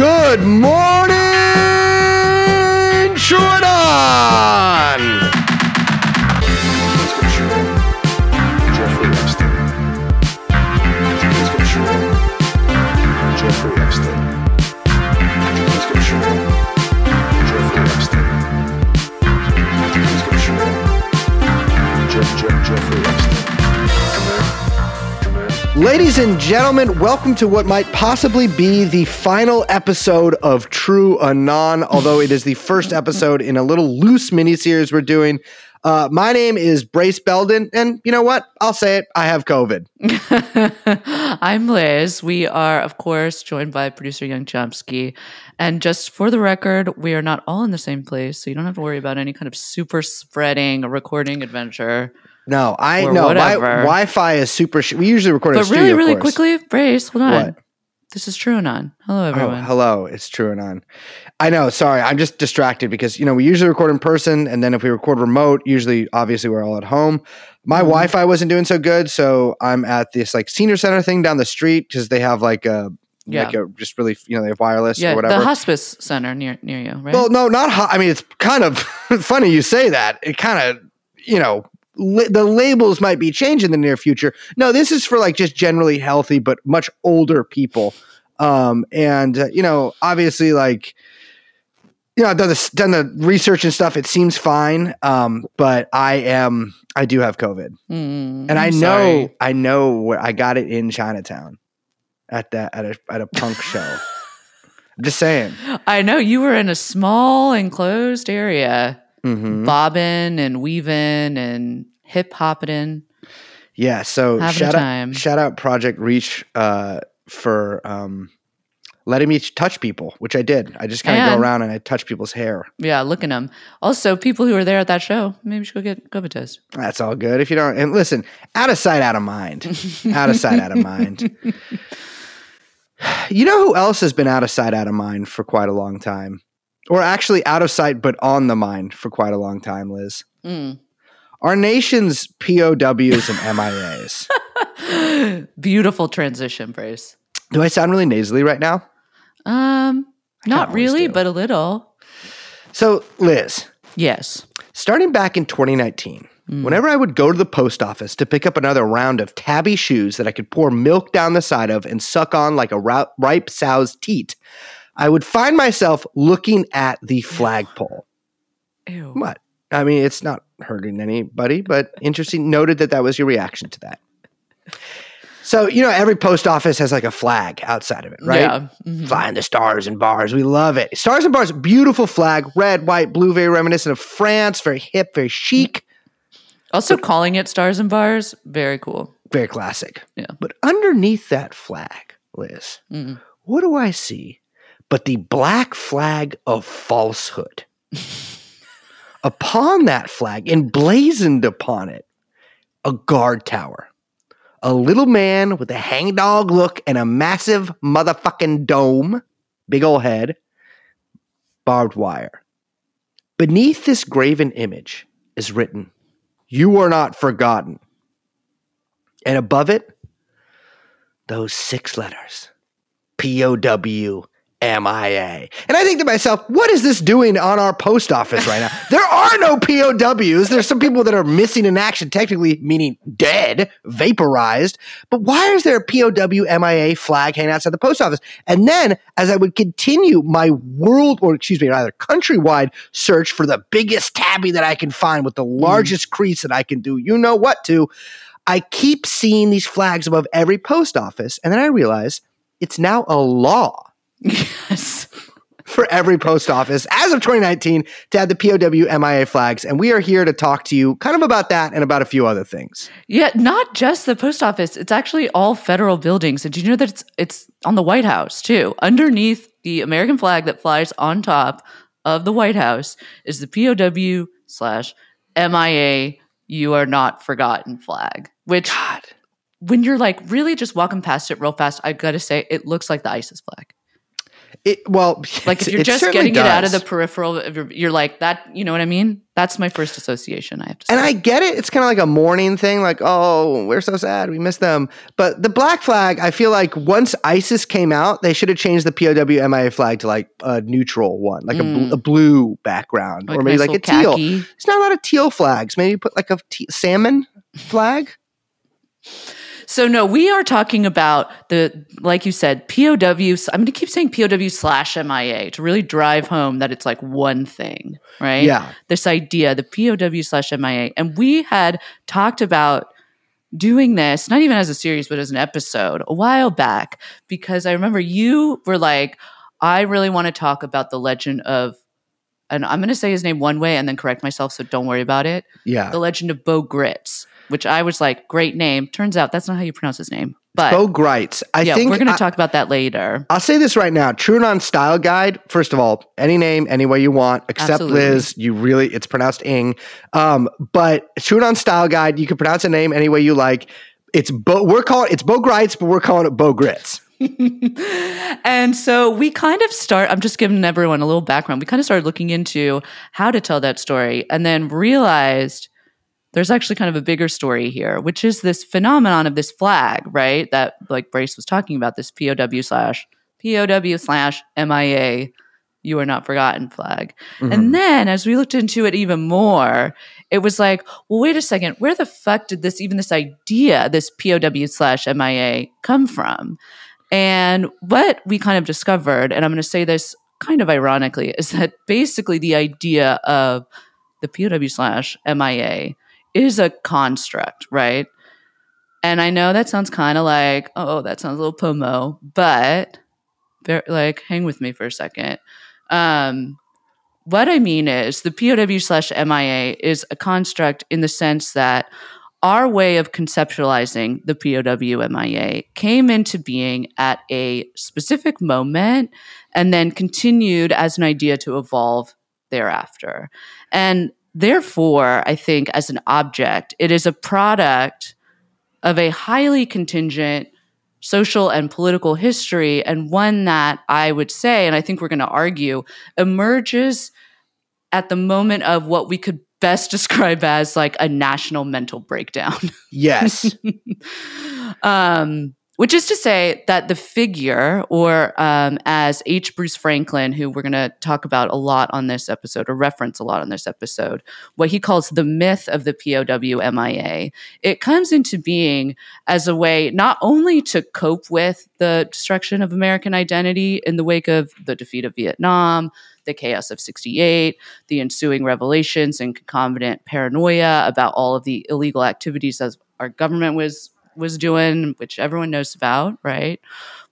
Good morning, Ladies and gentlemen, welcome to what might possibly be the final episode of True Anon, although it is the first episode in a little loose miniseries we're doing. Uh, my name is Brace Belden, and you know what? I'll say it. I have COVID. I'm Liz. We are, of course, joined by producer Young Chomsky. And just for the record, we are not all in the same place, so you don't have to worry about any kind of super spreading recording adventure. No, I no. My. Wi-Fi is super. Sh- we usually record But studio, really, of really course. quickly, Brace, hold on. What? This is True Anon. Hello, Oh, everyone. hello. It's true and on. I know. Sorry, I'm just distracted because you know we usually record in person, and then if we record remote, usually obviously we're all at home. My Mhm. Wi-Fi wasn't doing so good, so I'm at this like senior center thing down the street because they have like a like a just really you know they have wireless yeah, or whatever. the hospice center near near you, right? Well, no, not. Ho- I mean, it's kind of funny you say that. It kind of, you know, li- the labels might be changed in the near future. No, this is for like just generally healthy but much older people. Um, and uh, you know, obviously, like, you know, I've done this, done the research and stuff. It seems fine. Um, but I am, I do have COVID, Mm, and i know, sorry. I know where I got it in Chinatown at that at a at a punk show. I'm just saying. I know you were in a small enclosed area, hmm bobbing and weaving and hip hopping. In, yeah, so Having shout out, shout out Project Reach uh, for um, letting me touch people, which I did. I just kind of go around and I touch people's hair. Yeah, look at them. Also, people who were there at that show, maybe you should go get COVID test. That's all good. If you don't, and listen, out of sight, out of mind. out of sight, out of mind. You know who else has been out of sight, out of mind for quite a long time? Or actually out of sight, but on the mind for quite a long time, Liz? Mm. Our nation's POWs and MIAs. Beautiful transition, Brace. Do I sound really nasally right now? Um, not really, do. but a little. So, Liz, Yes. Starting back in 2019, Mm. whenever I would go to the post office to pick up another round of tabi shoes that I could pour milk down the side of and suck on like a ripe sow's teat, I would find myself looking at the flagpole. Ew. What? I mean, it's not hurting anybody, but interesting. Noted that that was your reaction to that. So, you know, every post office has like a flag outside of it, right? Yeah. Mhm. Flying the stars and bars. We love it. Stars and bars, beautiful flag, red, white, blue, very reminiscent of France, very hip, very chic, Also, calling it stars and bars, very cool. very classic. Yeah. But underneath that flag, Liz, Mm. what do I see but the black flag of falsehood? upon that flag, emblazoned upon it, a guard tower. A little man with a hangdog look and a massive motherfucking dome, big old head, barbed wire. Beneath this graven image is written, You are not forgotten. And above it, those six letters P O W M I A. And I think to myself, what is this doing on our post office right now? there are no POWs. There's some people that are missing in action, technically meaning dead, vaporized. But why is there a POW MIA flag hanging outside the post office? And then, as I would continue my world, or excuse me, rather countrywide search for the biggest tabi that I can find with the hmm. largest crease that I can do, you know what to, I keep seeing these flags above every post office. And then I realize it's now a law Yes. for every post office as of 2019 to have the POW MIA flags. And we are here to talk to you kind of about that and about a few other things. Yeah, not just the post office. It's actually all federal buildings. And do you know that it's it's on the White House too? Underneath the American flag that flies on top of the White House is the POW slash MIA You Are Not Forgotten flag. Which God. when you're like really just walking past it real fast, I gotta say it looks like the ISIS flag. It, well, Like if you're just getting it out of the peripheral, of your- you're like that. You know what I mean? That's my first association. I have to say. And I get it. It's kind of like a mourning thing, like, oh, we're so sad. We miss them. But the black flag, I feel like once ISIS came out, they should have changed the POW MIA flag to like a neutral one, like a, bl- Mm. a blue background, or maybe nice like a teal. khaki. There's not a lot of teal flags. Maybe put like a te- salmon flag. So no, we are talking about the like you said, POW. I'm going to keep saying POW slash MIA to really drive home that it's like one thing, right? Yeah. This idea, the POW slash MIA, and we had talked about doing this not even as a series but as an episode a while back because I remember you were like, I really want to talk about the legend of. And I'm going to say his name one way and then correct myself, so don't worry about it. Yeah. The Legend of Bo Gritz, which I was like, great name. Turns out that's not how you pronounce his name. But Bo Gritz. I yeah, think we're going to talk about that later. I'll say this right now. True Anon Style Guide, first of all, any name, any way you want, except Absolutely. Liz. You really, it's pronounced ing. Um, but True Anon Style Guide, you can pronounce a name any way you like. It's Bo, we're calling it's Bo Gritz, but we're calling it Bo Gritz. and so we kind of start, I'm just giving everyone a little background. We kind of started looking into how to tell that story and then realized there's actually kind of a bigger story here, which is this phenomenon of this flag, right? That like Brace was talking about, this POW slash POW slash MIA, you are not forgotten flag. Mm-hmm. And then as we looked into it even more, it was like, well, wait a second, where the fuck did this even this idea, this POW slash MIA come from? And what we kind of discovered, and I'm going to say this kind of ironically, is that basically the idea of the POW slash MIA is a construct, right? And I know that sounds kind of like, oh, that sounds a little pomo, but like, hang with me for a second. Um, what I mean is the POW slash MIA is a construct in the sense that our way of conceptualizing the POW MIA came into being at a specific moment and then continued as an idea to evolve thereafter. And therefore, I think as an object, it is a product of a highly contingent social and political history, and one that I would say, and I think we're going to argue, emerges at the moment of what we could best describe as like a national mental breakdown. Yes. um, which is to say that the figure, or um, as H. Bruce Franklin, who we're going to talk about a lot on this episode, or reference a lot on this episode, what he calls the myth of the POW MIA, it comes into being as a way not only to cope with the destruction of American identity in the wake of the defeat of Vietnam, the chaos of 68, the ensuing revelations and concomitant paranoia about all of the illegal activities as our government was was doing, which everyone knows about, right?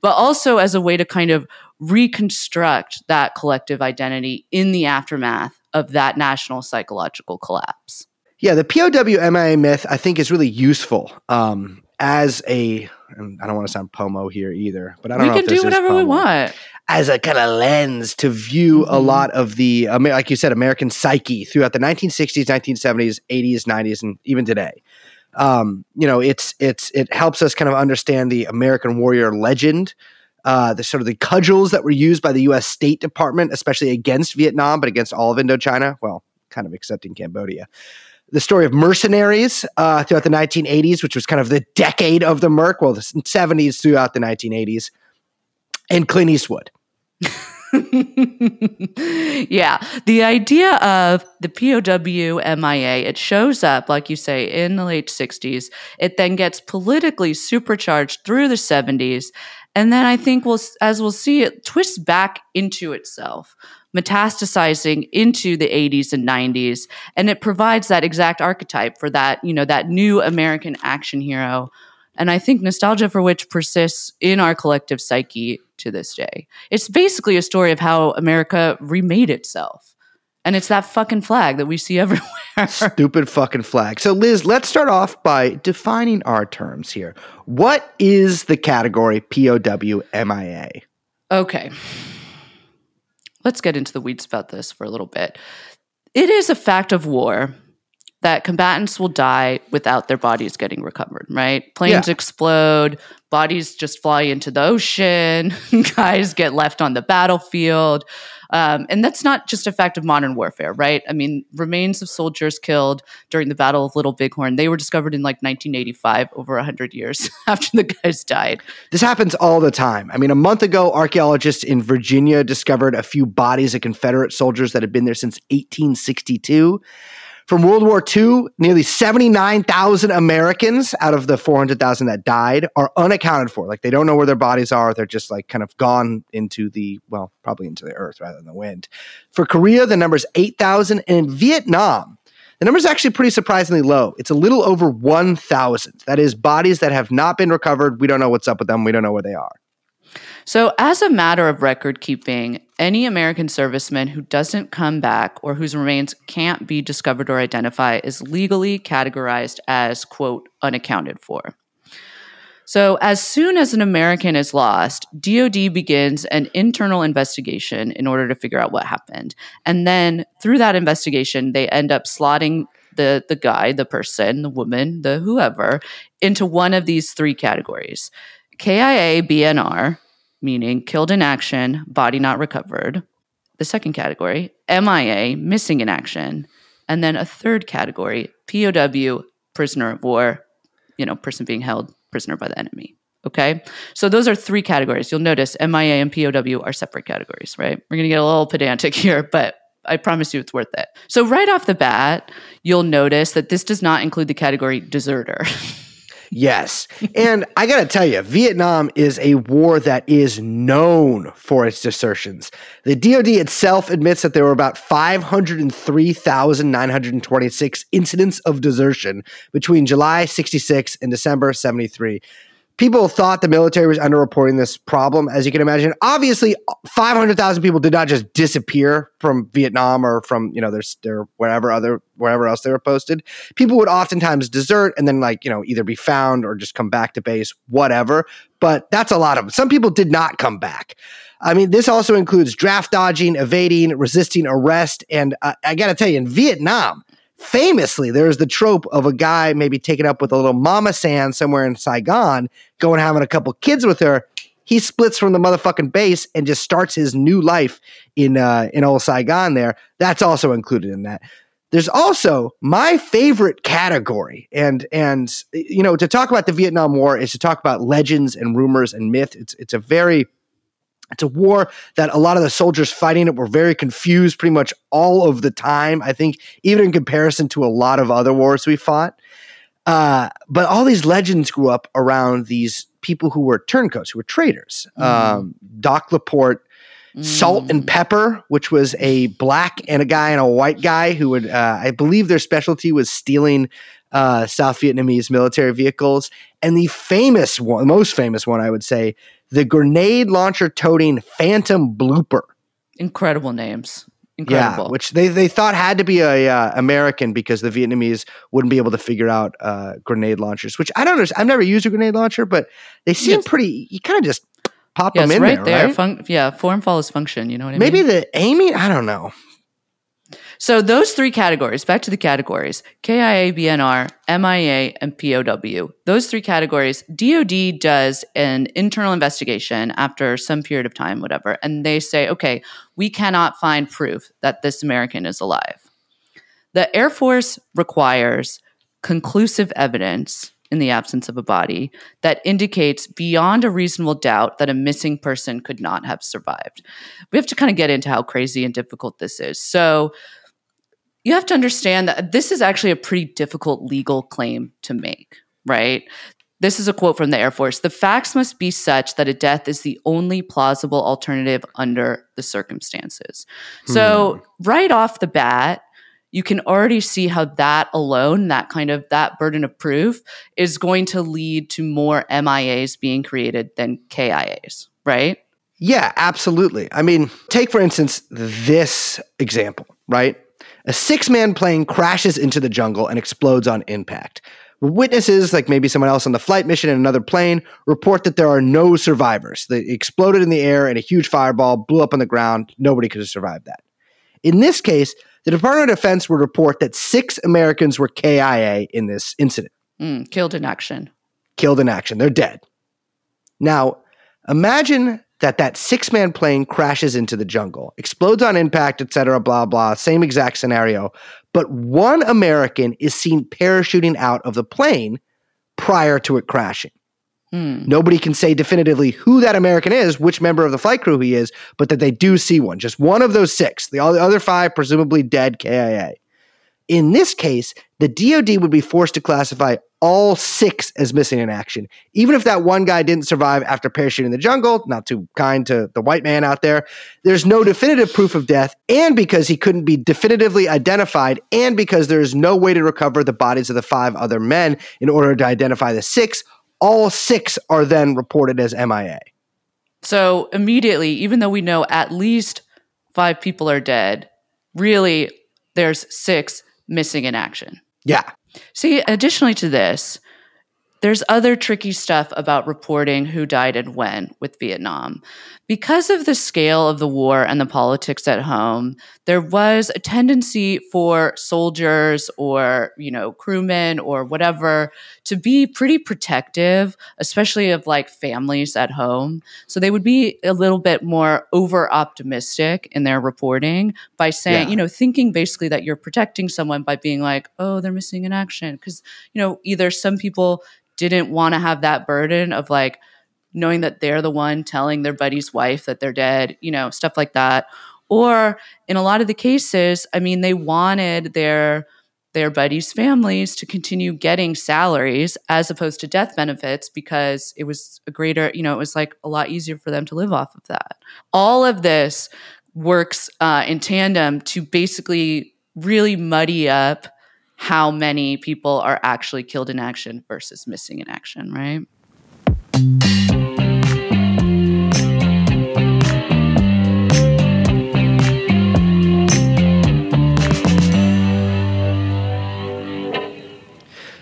But also as a way to kind of reconstruct that collective identity in the aftermath of that national psychological collapse. Yeah, the POW MIA myth I think is really useful um, as a. and I don't want to sound pomo here either, but I don't We know can if do whatever we want. as a kind of lens to view a Mhm. lot of the, like you said, American psyche throughout the 1960s, 1970s, 80s, 90s, and even today. Um, you know, it's it's it helps us kind of understand the American warrior legend, uh, the sort of the cudgels that were used by the U.S. State Department, especially against Vietnam, but against all of Indochina. Well, kind of excepting Cambodia. The story of mercenaries uh, throughout the 1980s, which was kind of the decade of the Merc. Well, the 70s throughout the 1980s, and Clint Eastwood. yeah, the idea of the POW MIA, it shows up, like you say, in the late 60s. It then gets politically supercharged through the 70s. And then I think we'll, as we'll see, it twists back into itself, metastasizing into the 80s and 90s. And it provides that exact archetype for that, you know, that new American action hero. And I think nostalgia for which persists in our collective psyche to this day. It's basically a story of how America remade itself. And it's that fucking flag that we see everywhere. Stupid fucking flag. So, Liz, let's start off by defining our terms here. What is the category POW MIA? okay. Let's get into the weeds about this for a little bit. It is a fact of war that combatants will die without their bodies getting recovered, right? Planes Yeah. explode, bodies just fly into the ocean, guys get left on the battlefield. Um, and that's not just a fact of modern warfare, right? I mean, remains of soldiers killed during the Battle of Little Bighorn, they were discovered in like 1985, over 100 years after the guys died. This happens all the time. I mean, a month ago, archaeologists in Virginia discovered a few bodies of Confederate soldiers that had been there since 1862. From World War II, nearly 79,000 Americans out of the 400,000 that died are unaccounted for. Like they don't know where their bodies are. They're just like kind of gone into the, well, probably into the earth rather than the wind. For Korea, the number is 8,000. And in Vietnam, the number is actually pretty surprisingly low. It's a little over 1,000. That is bodies that have not been recovered. We don't know what's up with them. We don't know where they are. So, as a matter of record keeping, any American serviceman who doesn't come back or whose remains can't be discovered or identified is legally categorized as, quote, unaccounted for. So, as soon as an American is lost, DoD begins an internal investigation in order to figure out what happened. And then through that investigation, they end up slotting the, the guy, the person, the woman, the whoever, into one of these three categories KIA BNR, meaning killed in action, body not recovered. The second category, MIA, missing in action. And then a third category, POW, prisoner of war, you know, person being held prisoner by the enemy. Okay. So those are three categories. You'll notice MIA and POW are separate categories, right? We're going to get a little pedantic here, but I promise you it's worth it. So, right off the bat, you'll notice that this does not include the category deserter. Yes. and I got to tell you, Vietnam is a war that is known for its desertions. The DoD itself admits that there were about 503,926 incidents of desertion between July 66 and December 73. People thought the military was underreporting this problem, as you can imagine. Obviously, 500,000 people did not just disappear from Vietnam or from, you know, their, their wherever other wherever else they were posted. People would oftentimes desert and then like, you know, either be found or just come back to base, whatever. But that's a lot of. Some people did not come back. I mean, this also includes draft dodging, evading, resisting arrest. And uh, I got to tell you, in Vietnam, famously, there's the trope of a guy maybe taken up with a little mama san somewhere in Saigon, going having a couple kids with her. He splits from the motherfucking base and just starts his new life in uh, in old Saigon. There, that's also included in that. There's also my favorite category, and and you know to talk about the Vietnam War is to talk about legends and rumors and myth. It's it's a very it's a war that a lot of the soldiers fighting it were very confused pretty much all of the time. I think even in comparison to a lot of other wars we fought. Uh, but all these legends grew up around these people who were turncoats, who were traitors. Um, Doc Laporte, Salt and Pepper, which was a black and a guy and a white guy who would, uh, I believe their specialty was stealing uh, South Vietnamese military vehicles. And the famous one, the most famous one, I would say, the grenade launcher toting Phantom Blooper. Incredible names. Incredible. Yeah, which they, they thought had to be a uh, American because the Vietnamese wouldn't be able to figure out uh, grenade launchers. Which I don't understand. I've never used a grenade launcher, but they seem Yes. pretty. You kind of just pop yeah, them in right there, there. right? Fun- yeah, form follows function. You know what I Maybe mean? Maybe the aiming. I don't know. So those three categories, back to the categories, KIA, BNR, MIA, and POW. Those three categories, DOD does an internal investigation after some period of time, whatever, and they say, okay, we cannot find proof that this American is alive. The Air Force requires conclusive evidence in the absence of a body that indicates beyond a reasonable doubt that a missing person could not have survived. We have to kind of get into how crazy and difficult this is. So, you have to understand that this is actually a pretty difficult legal claim to make, right? This is a quote from the Air Force. The facts must be such that a death is the only plausible alternative under the circumstances. So, hmm. right off the bat, you can already see how that alone, that kind of that burden of proof is going to lead to more MIAs being created than KIAs, right? Yeah, absolutely. I mean, take for instance this example, right? A six man plane crashes into the jungle and explodes on impact. Witnesses, like maybe someone else on the flight mission in another plane, report that there are no survivors. They exploded in the air and a huge fireball blew up on the ground. Nobody could have survived that. In this case, the Department of Defense would report that six Americans were KIA in this incident, Mm, killed in action. killed in action. They're dead. Now, imagine that that six man plane crashes into the jungle, explodes on impact, etc., blah, blah, same exact scenario. But one American is seen parachuting out of the plane prior to it crashing. Hmm. Nobody can say definitively who that American is, which member of the flight crew he is, but that they do see one. Just one of those six. The the other five presumably dead KIA. In this case, the DoD would be forced to classify all six as missing in action, even if that one guy didn't survive after parachuting in the jungle. Not too kind to the white man out there. There's no definitive proof of death, and because he couldn't be definitively identified, and because there is no way to recover the bodies of the five other men in order to identify the six, all six are then reported as MIA. So immediately, even though we know at least five people are dead, really there's six missing in action. Yeah. See, additionally to this, there's other tricky stuff about reporting who died and when with Vietnam. Because of the scale of the war and the politics at home, there was a tendency for soldiers or, you know, crewmen or whatever to be pretty protective, especially of like families at home. So they would be a little bit more over optimistic in their reporting by saying, Yeah. you know, thinking basically that you're protecting someone by being like, oh, they're missing in action. Because, you know, either some people didn't want to have that burden of like knowing that they're the one telling their buddy's wife that they're dead, you know, stuff like that. Or in a lot of the cases, I mean, they wanted their their buddies' families to continue getting salaries as opposed to death benefits because it was a greater, you know, it was like a lot easier for them to live off of that. All of this works uh, in tandem to basically really muddy up how many people are actually killed in action versus missing in action, right?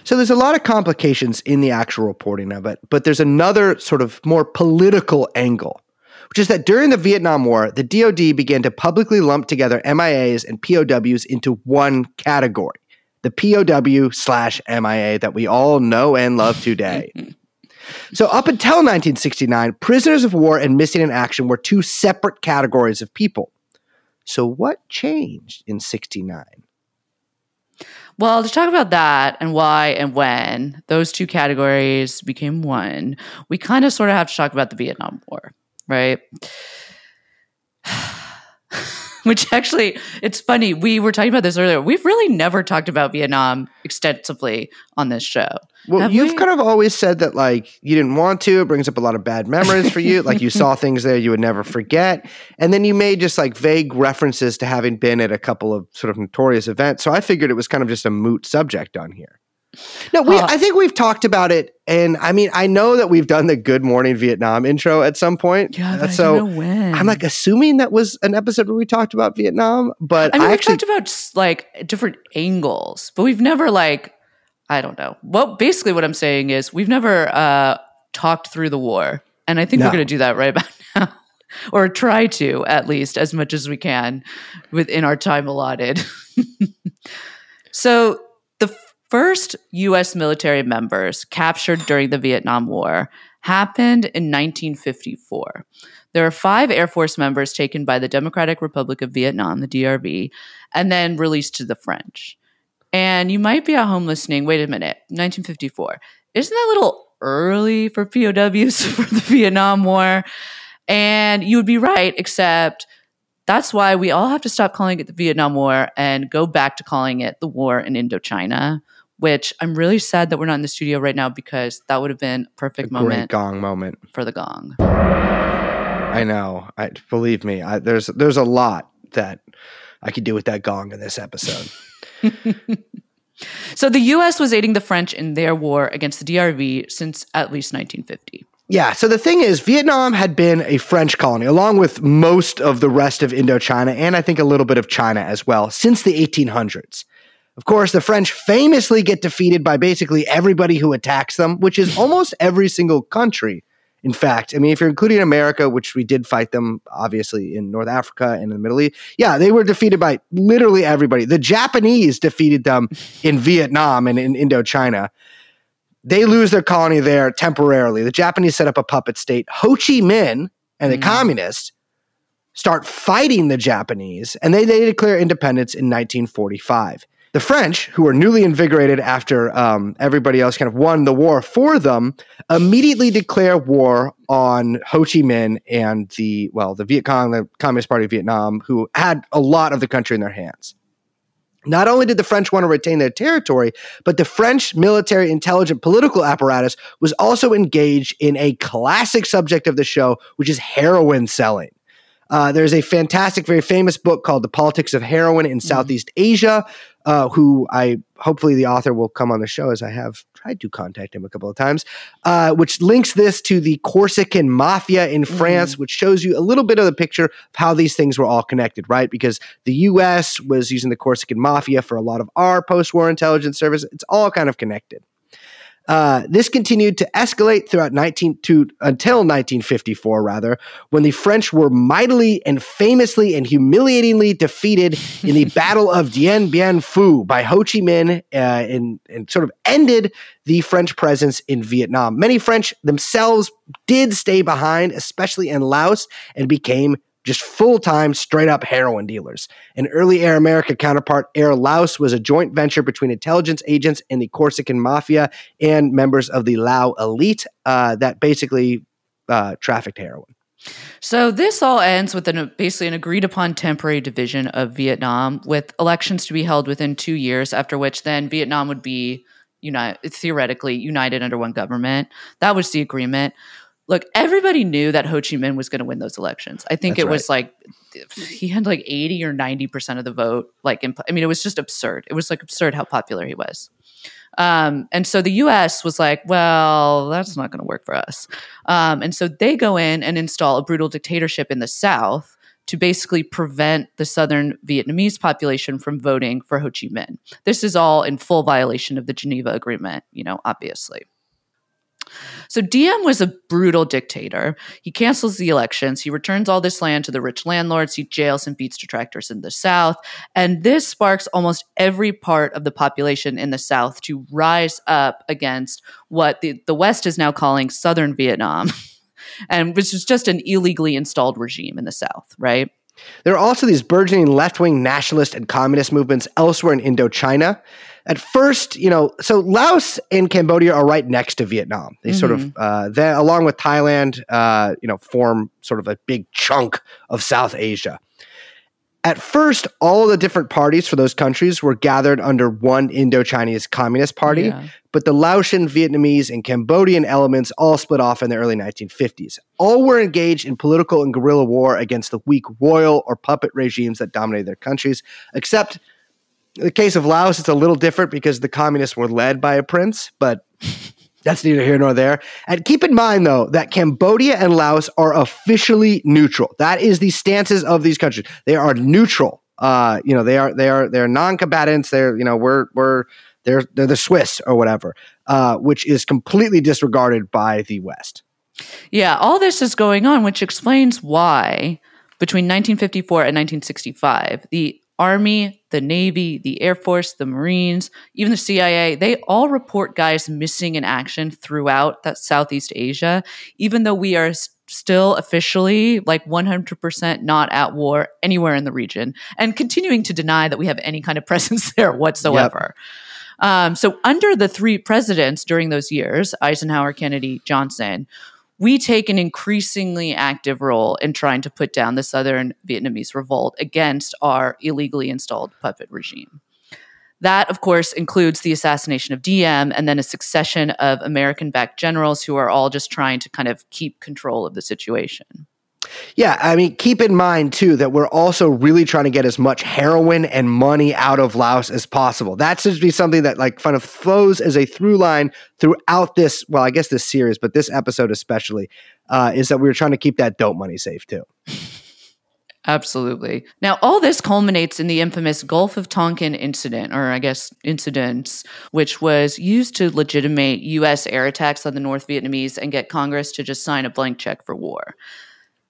So there's a lot of complications in the actual reporting of it, but there's another sort of more political angle, which is that during the Vietnam War, the DoD began to publicly lump together MIAs and POWs into one category, the POW slash MIA that we all know and love today. So up until 1969, prisoners of war and missing in action were two separate categories of people. So what changed in 69? Well, to talk about that and why and when those two categories became one, we kind of sort of have to talk about the Vietnam War, right? Which actually, it's funny. We were talking about this earlier. We've really never talked about Vietnam extensively on this show. Well, Have you've we? kind of always said that like you didn't want to. It brings up a lot of bad memories for you. like you saw things there you would never forget, and then you made just like vague references to having been at a couple of sort of notorious events. So I figured it was kind of just a moot subject on here. No, we, Uh, I think we've talked about it, and I mean, I know that we've done the Good Morning Vietnam intro at some point. Yeah, but so I don't know when. I'm like assuming that was an episode where we talked about Vietnam, but I mean, I we've actually talked about like different angles, but we've never like, I don't know. Well, basically, what I'm saying is we've never uh, talked through the war, and I think No. we're going to do that right about now, or try to at least as much as we can within our time allotted. so first U.S. military members captured during the Vietnam War happened in 1954. There are five Air Force members taken by the Democratic Republic of Vietnam, the DRV, and then released to the French. And you might be at home listening, wait a minute, 1954. Isn't that a little early for POWs for the Vietnam War? And you would be right, except that's why we all have to stop calling it the Vietnam War and go back to calling it the war in Indochina, which I'm really sad that we're not in the studio right now because that would have been a perfect a great moment gong moment. for the gong. I know. I believe me. I, there's there's a lot that I could do with that gong in this episode. So the US was aiding the French in their war against the DRV since at least 1950. Yeah. So the thing is, Vietnam had been a French colony, along with most of the rest of Indochina, and I think a little bit of China as well, since the 1800s. Of course, the French famously get defeated by basically everybody who attacks them, which is almost every single country In fact, I mean, if you're including America, which we did fight them, obviously in North Africa and in the Middle East, yeah, they were defeated by literally everybody. The Japanese defeated them in Vietnam and in Indochina. They lose their colony there temporarily. The Japanese set up a puppet state. Ho Chi Minh and the Mm. communists start fighting the Japanese, and they, they declare independence in 1945. The French, who were newly invigorated after um, everybody else kind of won the war for them, immediately declare war on Ho Chi Minh and the well, the Viet Cong, the Communist Party of Vietnam, who had a lot of the country in their hands. Not only did the French want to retain their territory, but the French military, intelligent, political apparatus was also engaged in a classic subject of the show, which is heroin selling. Uh, there's a fantastic, very famous book called "The Politics of Heroin in Southeast Asia," uh, who I hopefully the author will come on the show, as I have tried to contact him a couple of times, uh, which links this to the Corsican mafia in France, which shows you a little bit of the picture of how these things were all connected, right? Because the U.S. was using the Corsican mafia for a lot of our post-war intelligence service. It's all kind of connected. Uh, this continued to escalate throughout 19 to until 1954, rather, when the French were mightily and famously and humiliatingly defeated in the Battle of Dien Bien Phu by Ho Chi Minh, uh, and, and sort of ended the French presence in Vietnam. Many French themselves did stay behind, especially in Laos, and became just full time, straight up heroin dealers. An early Air America counterpart, Air Laos, was a joint venture between intelligence agents and the Corsican mafia and members of the Lao elite uh, that basically uh, trafficked heroin. So this all ends with an basically an agreed upon temporary division of Vietnam, with elections to be held within two years. After which, then Vietnam would be unite theoretically united under one government. That was the agreement. Look, everybody knew that Ho Chi Minh was going to win those elections. I think That's it was like he had like eighty or ninety percent of the vote. Like, in, I mean, it was just absurd. It was like absurd how popular he was. Um, and so the US was like, well, that's not going to work for us. Um, and so they go in and install a brutal dictatorship in the South to basically prevent the Southern Vietnamese population from voting for Ho Chi Minh. This is all in full violation of the Geneva Agreement, you know, obviously. So Diem was a brutal dictator. He cancels the elections. He returns all this land to the rich landlords. He jails and beats detractors in the South. And this sparks almost every part of the population in the South to rise up against what the, the West is now calling Southern Vietnam, and which is just an illegally installed regime in the South, right? There are also these burgeoning left wing nationalist and communist movements elsewhere in Indochina. At first, you know, so Laos and Cambodia are right next to Vietnam. They sort of, uh, they, along with Thailand, uh, you know, form sort of a big chunk of South Asia. At first, all the different parties for those countries were gathered under one Indo Chinese Communist Party, Yeah. but the Laotian, Vietnamese, and Cambodian elements all split off in the early 1950s. All were engaged in political and guerrilla war against the weak royal or puppet regimes that dominated their countries, except in the case of Laos, it's a little different because the communists were led by a prince, but that's neither here nor there. And keep in mind, though, that Cambodia and Laos are officially neutral. That is the stances of these countries. They are neutral. Uh, you know, they are they are they're non-combatants. They're you know we're we're they're they're the Swiss or whatever, uh, which is completely disregarded by the West. Yeah, all this is going on, which explains why between 1954 and 1965, the Army, the Navy, the Air Force, the Marines, even the CIA, they all report guys missing in action throughout that Southeast Asia, even though we are still officially like 100% not at war anywhere in the region and continuing to deny that we have any kind of presence there whatsoever. Um, so, under the three presidents during those years Eisenhower, Kennedy, Johnson we take an increasingly active role in trying to put down the Southern Vietnamese revolt against our illegally installed puppet regime. That, of course, includes the assassination of Diem and then a succession of American backed generals who are all just trying to kind of keep control of the situation. Yeah, I mean, keep in mind too that we're also really trying to get as much heroin and money out of Laos as possible. That seems to be something that like kind of flows as a through line throughout this. Well, I guess this series, but this episode especially uh, is that we were trying to keep that dope money safe too. Absolutely. Now, all this culminates in the infamous Gulf of Tonkin incident, or I guess incidents, which was used to legitimate U.S. air attacks on the North Vietnamese and get Congress to just sign a blank check for war.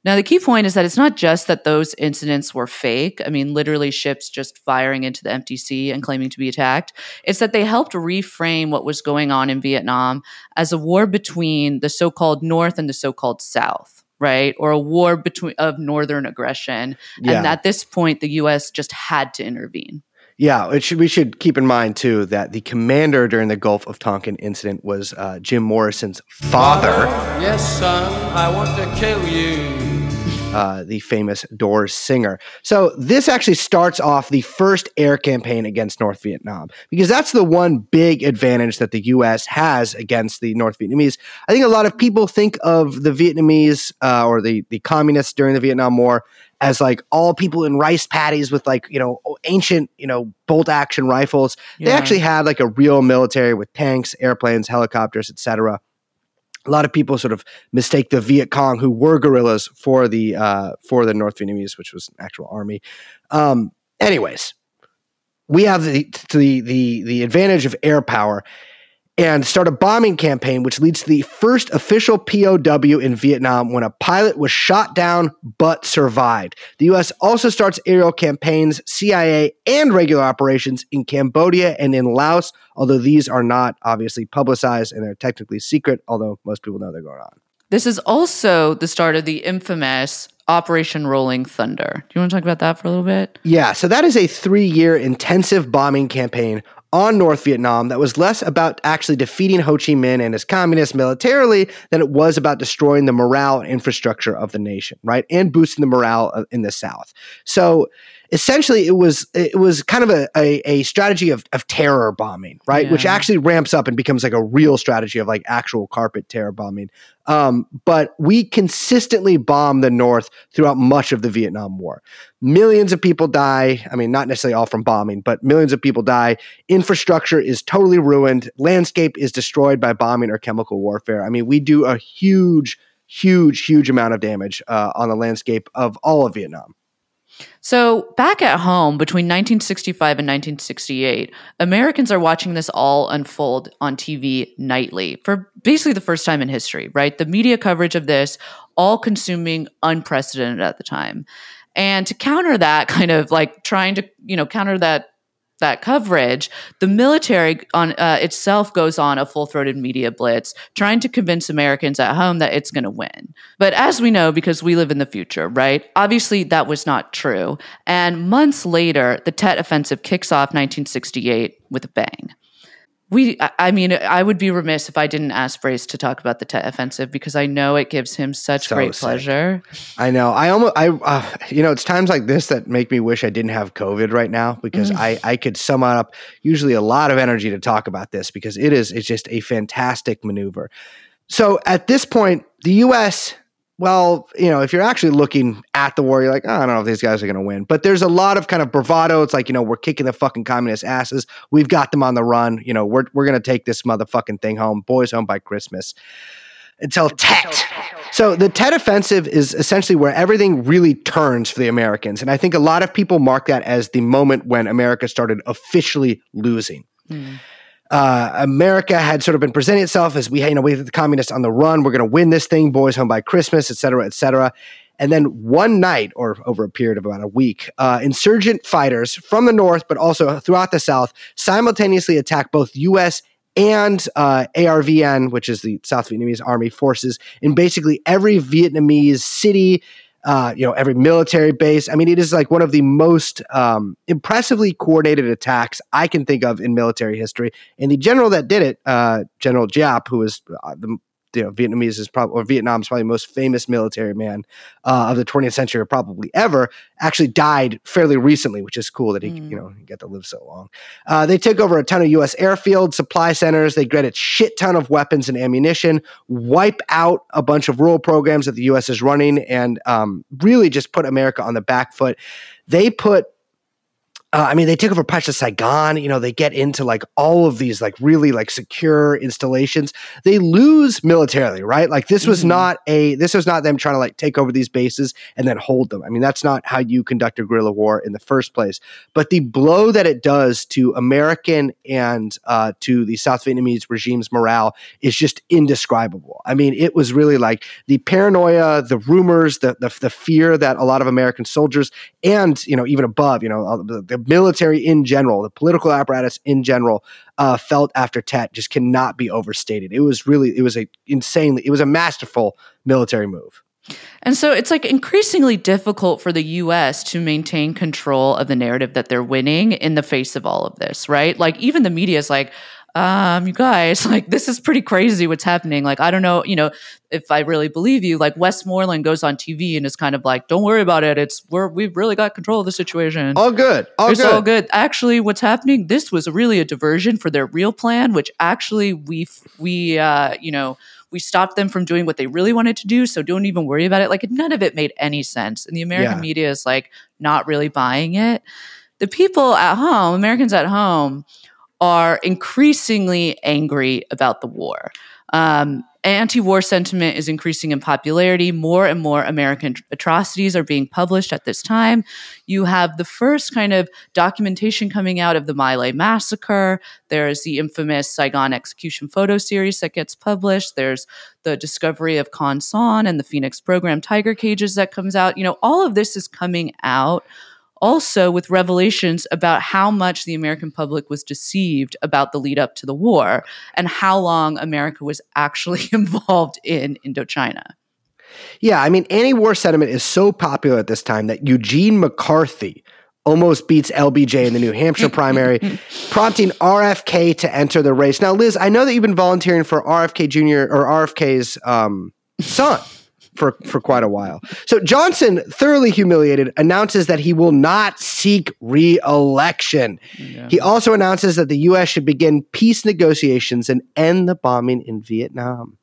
Now, the key point is that it's not just that those incidents were fake. I mean, literally ships just firing into the empty sea and claiming to be attacked. It's that they helped reframe what was going on in Vietnam as a war between the so called North and the so called South right or a war between of northern aggression Yeah. and at this point the US just had to intervene Yeah, it should, we should keep in mind too that the commander during the Gulf of Tonkin incident was uh, Jim Morrison's father, Yes, son, I want to kill you. Uh, the famous Doors singer. So this actually starts off the first air campaign against North Vietnam because that's the one big advantage that the U.S. has against the North Vietnamese. I think a lot of people think of the Vietnamese uh, or the the communists during the Vietnam War as like all people in rice paddies with like you know ancient you know bolt action rifles. They actually had like a real military with tanks, airplanes, helicopters, etc. A lot of people sort of mistake the Viet Cong, who were guerrillas, for the uh, for the North Vietnamese, which was an actual army. Um, anyways, we have the, the the the advantage of air power, and start a bombing campaign, which leads to the first official POW in Vietnam when a pilot was shot down but survived. The U.S. also starts aerial campaigns, CIA, and regular operations in Cambodia and in Laos, although these are not obviously publicized and they're technically secret, although most people know they're going on. this is also the start of the infamous operation rolling thunder do you want to talk about that for a little bit Yeah, so that is a three year intensive bombing campaign on North Vietnam that was less about actually defeating Ho Chi Minh and his communists militarily than it was about destroying the morale and infrastructure of the nation, right? And boosting the morale in the South. So essentially it was it was kind of a, a, a strategy of, of terror bombing, right? Which actually ramps up and becomes like a real strategy of like actual carpet terror bombing. Um, but we consistently bomb the North throughout much of the Vietnam War millions of people die. I mean, not necessarily all from bombing, but millions of people die. Infrastructure is totally ruined. Landscape is destroyed by bombing or chemical warfare. I mean, we do a huge, huge, huge amount of damage uh, on the landscape of all of Vietnam. So, back at home between 1965 and 1968, Americans are watching this all unfold on TV nightly for basically the first time in history, right? The media coverage of this all consuming unprecedented at the time. And to counter that kind of like trying to, you know, counter that that coverage, the military on uh, itself goes on a full-throated media blitz, trying to convince Americans at home that it's going to win. But as we know, because we live in the future, right? Obviously, that was not true. And months later, the Tet Offensive kicks off 1968 with a bang. We, I- mean, I would be remiss if I didn't ask Brace to talk about the Tet Offensive because I know it gives him such So great sick. pleasure. I know. I almost, I, uh, you know, it's times like this that make me wish I didn't have COVID right now because I, I could sum up usually a lot of energy to talk about this because it is, it's just a fantastic maneuver. So at this point, the U.S. Well, you know, if you're actually looking at the war, you're like, oh, I don't know if these guys are going to win. But there's a lot of kind of bravado. It's like, you know, we're kicking the fucking communist asses. We've got them on the run. You know, we're we're going to take this motherfucking thing home. Boys home by Christmas. Until Tet. So the Tet Offensive is essentially where everything really turns for the Americans. And I think a lot of people mark that as the moment when America started officially losing. Hmm. Uh, America had sort of been presenting itself as we, you know, we the communists on the run. We're going to win this thing, boys home by Christmas, et cetera, et cetera. And then one night, or over a period of about a week, uh, insurgent fighters from the north, but also throughout the south, simultaneously attack both U.S. and uh, ARVN, which is the South Vietnamese Army forces, in basically every Vietnamese city, uh, you know, every military base. I mean, it is like one of the most um, impressively coordinated attacks I can think of in military history. And the general that did it, uh, General Giap, who was uh, the you know, Vietnamese is probably or Vietnam's probably most famous military man uh, of the 20th century, or probably ever, actually died fairly recently, which is cool that he you know got to live so long. Uh, they took over a ton of U.S. airfields, supply centers. They get a shit ton of weapons and ammunition, wipe out a bunch of rural programs that the U.S. is running, and um, really just put America on the back foot. They put uh, I mean, they take over parts of Saigon. You know, they get into like all of these like really like secure installations. They lose militarily, right? Like this was Mhm. not a this was not them trying to like take over these bases and then hold them. I mean, that's not how you conduct a guerrilla war in the first place. But the blow that it does to American and uh, to the South Vietnamese regime's morale is just indescribable. I mean, it was really like the paranoia, the rumors, the the, the fear that a lot of American soldiers and you know even above you know all the, the military in general the political apparatus in general uh, felt after tet just cannot be overstated it was really it was a insanely it was a masterful military move And so it's like increasingly difficult for the US to maintain control of the narrative that they're winning in the face of all of this, right? Like even the media is like, um, you guys, like this is pretty crazy what's happening. Like, I don't know, you know, if I really believe you, like Westmoreland goes on TV and is kind of like, don't worry about it. It's we're we've really got control of the situation. all good all it's good all good. Actually, what's happening? This was really a diversion for their real plan, which actually we we uh, you know we stopped them from doing what they really wanted to do. So don't even worry about it. Like none of it made any sense, and the American Yeah. media is like not really buying it. The people at home, Americans at home, are increasingly angry about the war. Um, anti-war sentiment is increasing in popularity. More and more American atrocities are being published at this time. You have the first kind of documentation coming out of the My Lai massacre. There's the infamous Saigon execution photo series that gets published. There's the discovery of Con Son and the Phoenix program Tiger Cages that comes out. You know, all of this is coming out also with revelations about how much the American public was deceived about the lead up to the war and how long America was actually involved in Indochina. Yeah, I mean, anti-war sentiment is so popular at this time that Eugene McCarthy almost beats LBJ in the New Hampshire primary, prompting RFK to enter the race. Now, Liz, I know that you've been volunteering for RFK Jr. or RFK's um, son. For, for quite a while. So Johnson, thoroughly humiliated, announces that he will not seek re-election. He also announces that the U.S. should begin peace negotiations and end the bombing in Vietnam.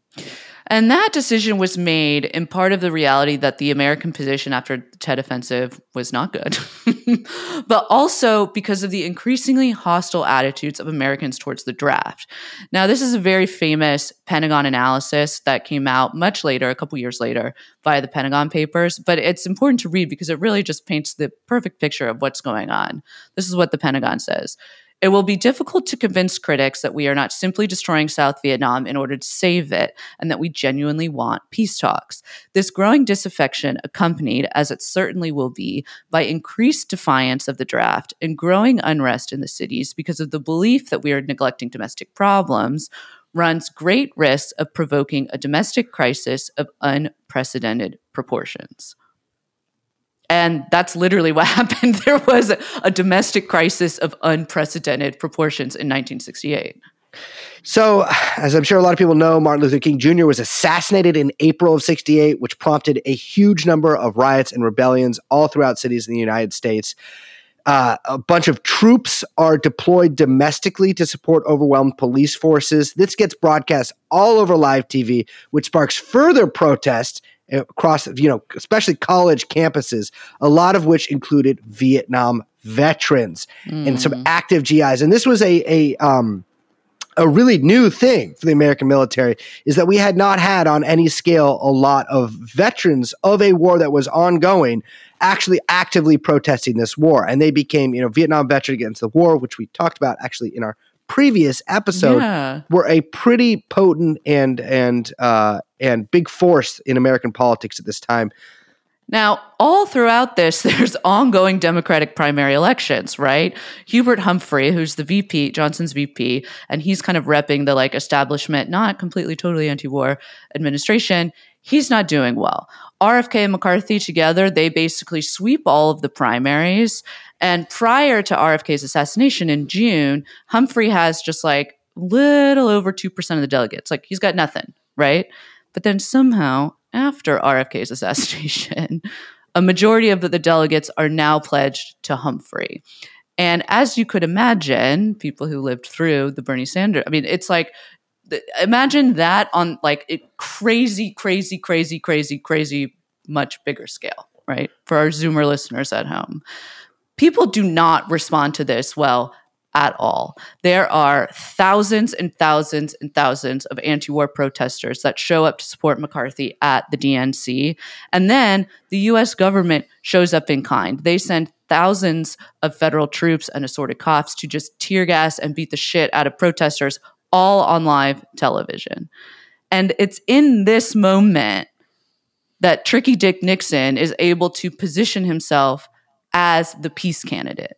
And that decision was made in part of the reality that the American position after the Tet Offensive was not good, but also because of the increasingly hostile attitudes of Americans towards the draft. Now, this is a very famous Pentagon analysis that came out much later, a couple years later, via the Pentagon Papers, but it's important to read because it really just paints the perfect picture of what's going on. This is what the Pentagon says. It will be difficult to convince critics that we are not simply destroying South Vietnam in order to save it and that we genuinely want peace talks. This growing disaffection, accompanied, as it certainly will be, by increased defiance of the draft and growing unrest in the cities because of the belief that we are neglecting domestic problems, runs great risks of provoking a domestic crisis of unprecedented proportions. And that's literally what happened. There was a, a domestic crisis of unprecedented proportions in 1968. So, as I'm sure a lot of people know, Martin Luther King Jr. was assassinated in April of 68, which prompted a huge number of riots and rebellions all throughout cities in the United States. Uh, a bunch of troops are deployed domestically to support overwhelmed police forces. This gets broadcast all over live TV, which sparks further protests across, you know, especially college campuses, a lot of which included Vietnam veterans and some active GIs. And this was a, a, um, a really new thing for the American military is that we had not had on any scale a lot of veterans of a war that was ongoing actually actively protesting this war. And they became, you know, Vietnam veteran against the war, which we talked about actually in our previous episode, Yeah. were a pretty potent and and uh, and big force in American politics at this time. Now, all throughout this, there's ongoing Democratic primary elections, right? Hubert Humphrey, who's the VP, Johnson's VP, and he's kind of repping the like establishment, not completely totally anti-war administration. He's not doing well. RFK and McCarthy together, they basically sweep all of the primaries. And prior to RFK's assassination in June, Humphrey has just like a little over 2% of the delegates. Like he's got nothing, right? But then somehow, after RFK's assassination, a majority of the delegates are now pledged to Humphrey. And as you could imagine, people who lived through the Bernie Sanders, I mean, it's like, imagine that on like a crazy, crazy, crazy, crazy, crazy, much bigger scale, right? For our Zoomer listeners at home. people do not respond to this well at all. There are thousands and thousands and thousands of anti war protesters that show up to support McCarthy at the DNC. And then the US government shows up in kind. They send thousands of federal troops and assorted cops to just tear gas and beat the shit out of protesters all on live television. And it's in this moment that Tricky Dick Nixon is able to position himself as the peace candidate.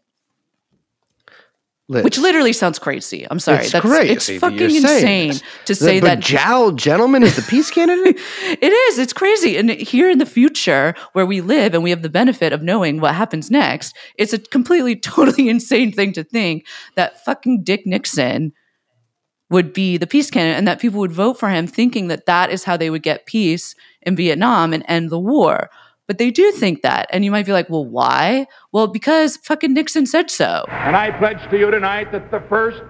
Liz. Which literally sounds crazy. I'm sorry. It's That's crazy it's that fucking you're insane this. to The say that bejoweled gentleman is the peace candidate. it is. It's crazy. And here in the future, where we live and we have the benefit of knowing what happens next, it's a completely, totally insane thing to think that fucking Dick Nixon would be the peace candidate and that people would vote for him thinking that that is how they would get peace in Vietnam and end the war. But they do think that. And you might be like, well, why? Well, because fucking Nixon said so. And I pledge to you tonight that the first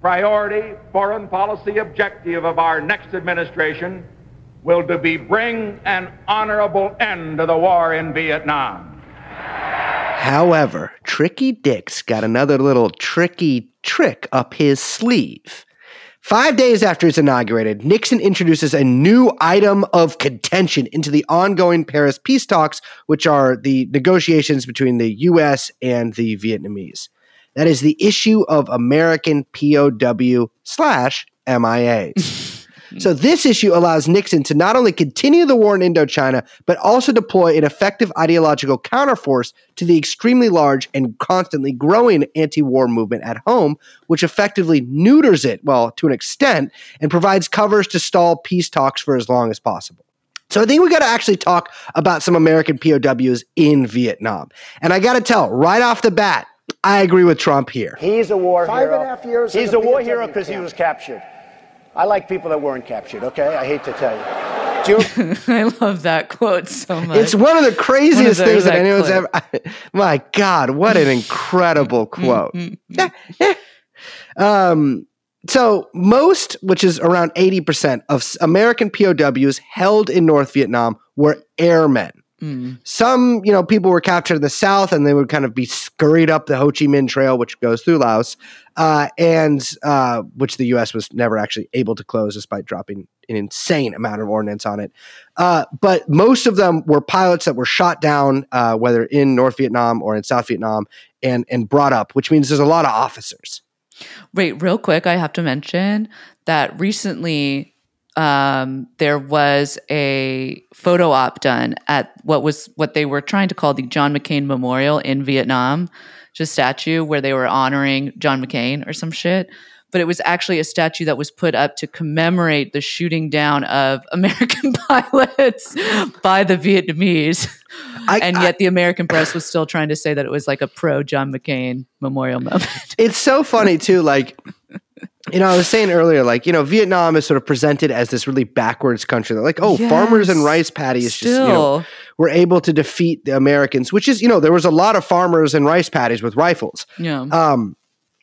priority foreign policy objective of our next administration will to be bring an honorable end to the war in Vietnam. However, Tricky Dick's got another little tricky trick up his sleeve. Five days after it's inaugurated, Nixon introduces a new item of contention into the ongoing Paris peace talks, which are the negotiations between the U.S. and the Vietnamese. That is the issue of American POW slash MIAs. So this issue allows Nixon to not only continue the war in Indochina, but also deploy an effective ideological counterforce to the extremely large and constantly growing anti-war movement at home, which effectively neuters it, well, to an extent, and provides covers to stall peace talks for as long as possible. So I think we got to actually talk about some American POWs in Vietnam. And I got to tell right off the bat, I agree with Trump here. He's a war Five hero. and a half years He's in a war POW hero because he was captured. I like people that weren't captured, okay? I hate to tell you. I love that quote so much. It's one of the craziest of things those that anyone's ever. my God, what an incredible mm, quote. Mm, mm. Yeah, yeah. um, so most, which is around eighty percent of American POWs held in North Vietnam, were airmen. Some, you know, people were captured in the south, and they would kind of be scurried up the Ho Chi Minh Trail, which goes through Laos, uh, and uh, which the U.S. was never actually able to close, despite dropping an insane amount of ordnance on it. Uh, but most of them were pilots that were shot down, uh, whether in North Vietnam or in South Vietnam, and and brought up, which means there's a lot of officers. Wait, real quick, I have to mention that recently um, there was a photo op done at what was what they were trying to call the John McCain Memorial in Vietnam, just statue where they were honoring John McCain or some shit. But it was actually a statue that was put up to commemorate the shooting down of American pilots by the Vietnamese. I- and I- yet the American press was still trying to say that it was like a pro John McCain memorial moment. It's so funny too, like. You know, I was saying earlier, like, you know, Vietnam is sort of presented as this really backwards country. They're like, oh, farmers and rice paddies just, you know, were able to defeat the Americans, which is, you know, there was a lot of farmers and rice paddies with rifles. Yeah. Um,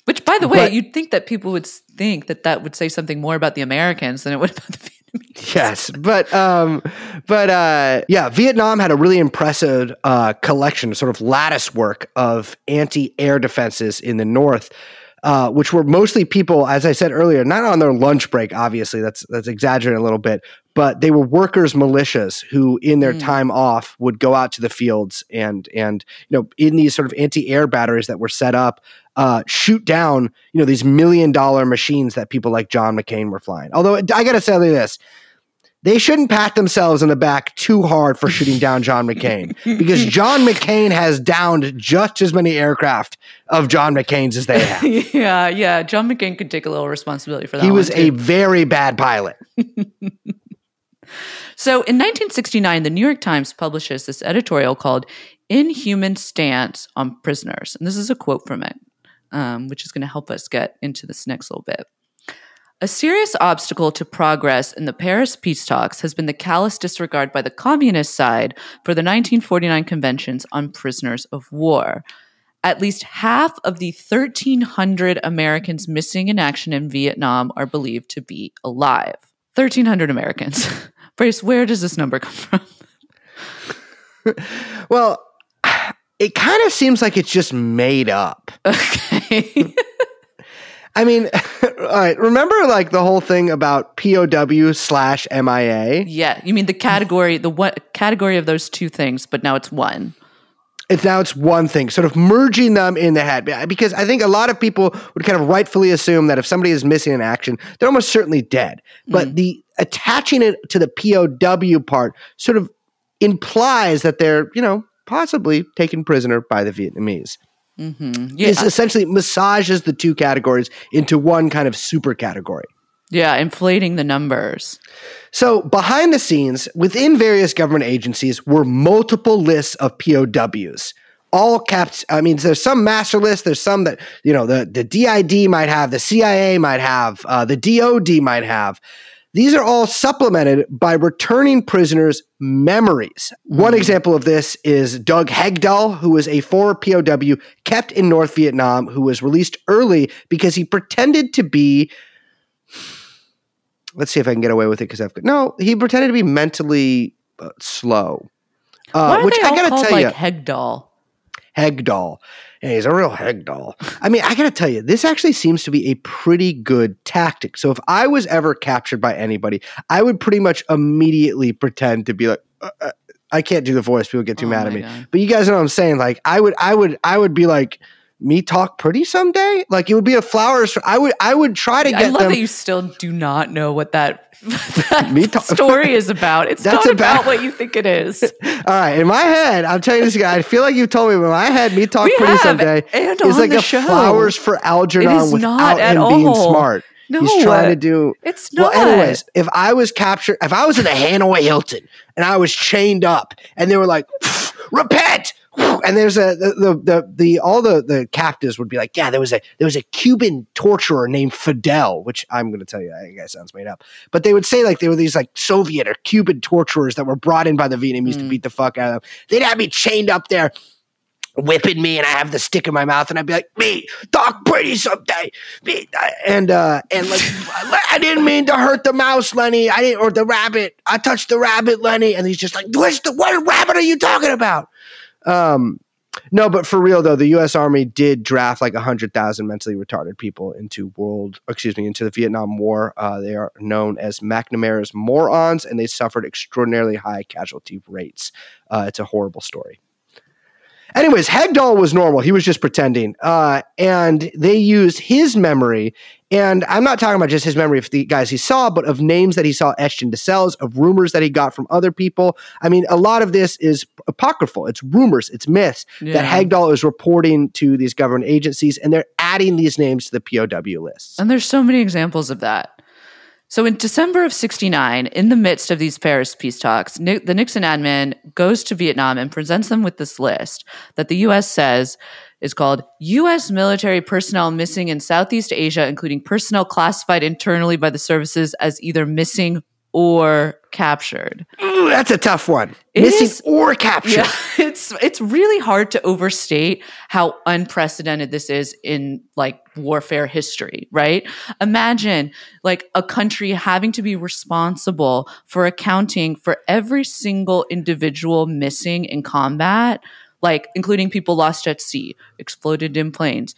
Which, by the way, But- you'd think that people would think that that would say something more about the Americans than it would about the Vietnamese. yes, but um, but uh, yeah, Vietnam had a really impressive uh, collection, sort of lattice work of anti-air defenses in the north, uh, which were mostly people, as I said earlier, not on their lunch break. Obviously, that's that's exaggerating a little bit, but they were workers' militias who, in their time off, would go out to the fields and and you know in these sort of anti-air batteries that were set up. Uh, shoot down, you know, these million dollar machines that people like John McCain were flying. Although I got to say this, they shouldn't pat themselves in the back too hard for shooting down John McCain because John McCain has downed just as many aircraft of John McCain's as they have. yeah, yeah. John McCain could take a little responsibility for that. He was a very bad pilot. So in 1969, the New York Times publishes this editorial called Inhuman Stance on Prisoners. And this is a quote from it, um, which is going to help us get into this next little bit. A serious obstacle to progress in the Paris peace talks has been the callous disregard by the communist side for the 1949 conventions on prisoners of war. At least half of the 1,300 Americans missing in action in Vietnam are believed to be alive. 1,300 Americans. Brace, where does this number come from? Well, it kind of seems like it's just made up. Okay. I mean, all right. Remember, like the whole thing about POW slash MIA. yeah, you mean the category, the what category of those two things, but now it's one. It's now it's one thing, sort of merging them in the head. Because I think a lot of people would kind of rightfully assume that if somebody is missing in action, they're almost certainly dead. But mm. the attaching it to the POW part sort of implies that they're, you know, possibly taken prisoner by the Vietnamese. Yeah, It essentially massages the two categories into one kind of super category. yeah, inflating the numbers. So, behind the scenes, within various government agencies were multiple lists of POWs. All kept, I mean, there's some master list, there's some that, you know, the, the DID might have, the CIA might have, uh, the DOD might have. These are all supplemented by returning prisoners' memories. One example of this is Doug Hegdahl, who was a former POW kept in North Vietnam, who was released early because he pretended to be let's see if I can get away with it because I've got no. He pretended to be mentally uh, slow, Why uh, are which they I gotta called tell like you, Hegdahl? Hegdahl. Yeah, he's a real Hegdahl. I mean, I gotta tell you, this actually seems to be a pretty good tactic. So if I was ever captured by anybody, I would pretty much immediately pretend to be like. Uh, uh, I can't do the voice; people get too Oh mad at me. God. But you guys know what I'm saying. Like, I would, I would, I would be like, me talk pretty someday. Like, it would be a flowers. I would, I would try to get I love them. that you still do not know what that, that Me ta- story is about. It's That's not about, what you think it is. All right, in my head, I'm telling you this guy. I feel like you've told me, but in my head, me talk We pretty have, someday and is like the a show. flowers for Algernon is without not at him being smart. No, He's trying to do. it's Well, not. anyways, if I was captured, if I was in the Hanoi Hilton and I was chained up, and they were like, "Repent," and there's a the the the, the all the the captives would be like, "Yeah, there was a there was a Cuban torturer named Fidel," which I'm going to tell you, I guess sounds made up, but they would say like there were these like Soviet or Cuban torturers that were brought in by the Vietnamese Mm. to beat the fuck out of them. They'd have me chained up there. Whipping me, and I have the stick in my mouth, and I'd be like, "Me, talk pretty someday." Me, and uh, and like, I didn't mean to hurt the mouse, Lenny. I didn't, or the rabbit. I touched the rabbit, Lenny, and he's just like, "What's the what rabbit are you talking about?" Um, no, but for real though, the U.S. Army did draft like hundred thousand mentally retarded people into world, excuse me, into the Vietnam War. Uh, they are known as McNamara's morons, and they suffered extraordinarily high casualty rates. Uh, it's a horrible story. Anyways, Hegdahl was normal. He was just pretending. Uh, and they used his memory. And I'm not talking about just his memory of the guys he saw, but of names that he saw etched into cells, of rumors that he got from other people. I mean, a lot of this is apocryphal. It's rumors, it's myths that Yeah. Hegdahl is reporting to these government agencies, and they're adding these names to the POW lists. And there's so many examples of that. So in December of 69, in the midst of these Paris peace talks, the Nixon admin goes to Vietnam and presents them with this list that the US says is called US military personnel missing in Southeast Asia, including personnel classified internally by the services as either missing or captured. Ooh, that's a tough one. It Missing is- or captured. Yeah, it's it's really hard to overstate how unprecedented this is in like warfare history, right? Imagine like a country having to be responsible for accounting for every single individual missing in combat, like including people lost at sea, exploded in planes,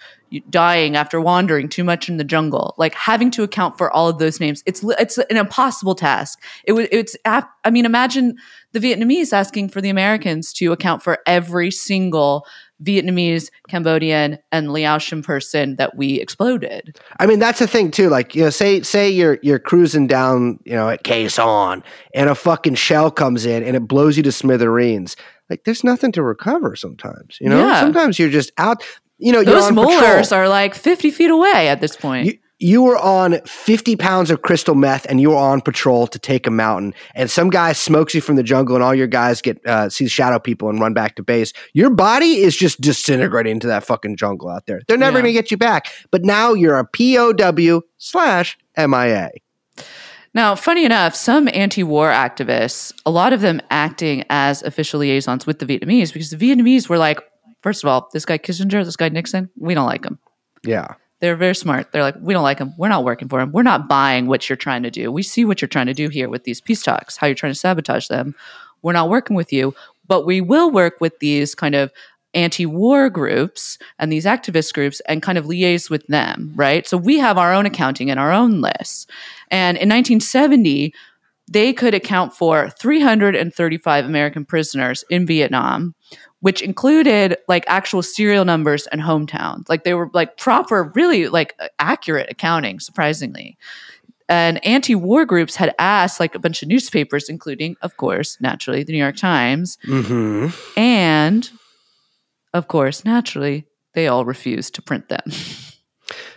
dying after wandering too much in the jungle, like having to account for all of those names. It's it's an impossible task. It was it's I mean imagine the Vietnamese asking for the Americans to account for every single Vietnamese, Cambodian, and Laotian person that we exploded. I mean, that's the thing too. Like, you know, say say you're you're cruising down, you know, at Khe Sanh, and a fucking shell comes in and it blows you to smithereens. Like, there's nothing to recover. Sometimes, you know, Yeah. sometimes you're just out. You know, Those molars patrol. are like 50 feet away at this point. You, you were on 50 pounds of crystal meth and you were on patrol to take a mountain and some guy smokes you from the jungle and all your guys get uh, see the shadow people and run back to base your body is just disintegrating into that fucking jungle out there they're never Yeah. to get you back but now you're a pow slash mia Now, funny enough, some anti war activists, a lot of them acting as official liaisons with the Vietnamese, because the Vietnamese were like, first of all, this guy Kissinger, this guy Nixon, we don't like him. yeah They're very smart. They're like, we don't like him. We're not working for him. We're not buying what you're trying to do. We see what you're trying to do here with these peace talks, how you're trying to sabotage them. We're not working with you, but we will work with these kind of anti war groups and these activist groups and kind of liaise with them, right? So we have our own accounting and our own lists. And in 1970, they could account for 335 American prisoners in Vietnam, which included like actual serial numbers and hometowns. Like they were like proper, really like accurate accounting, surprisingly. And anti war groups had asked like a bunch of newspapers, including, of course, naturally, the New York Times. Mm-hmm. And of course, naturally, they all refused to print them.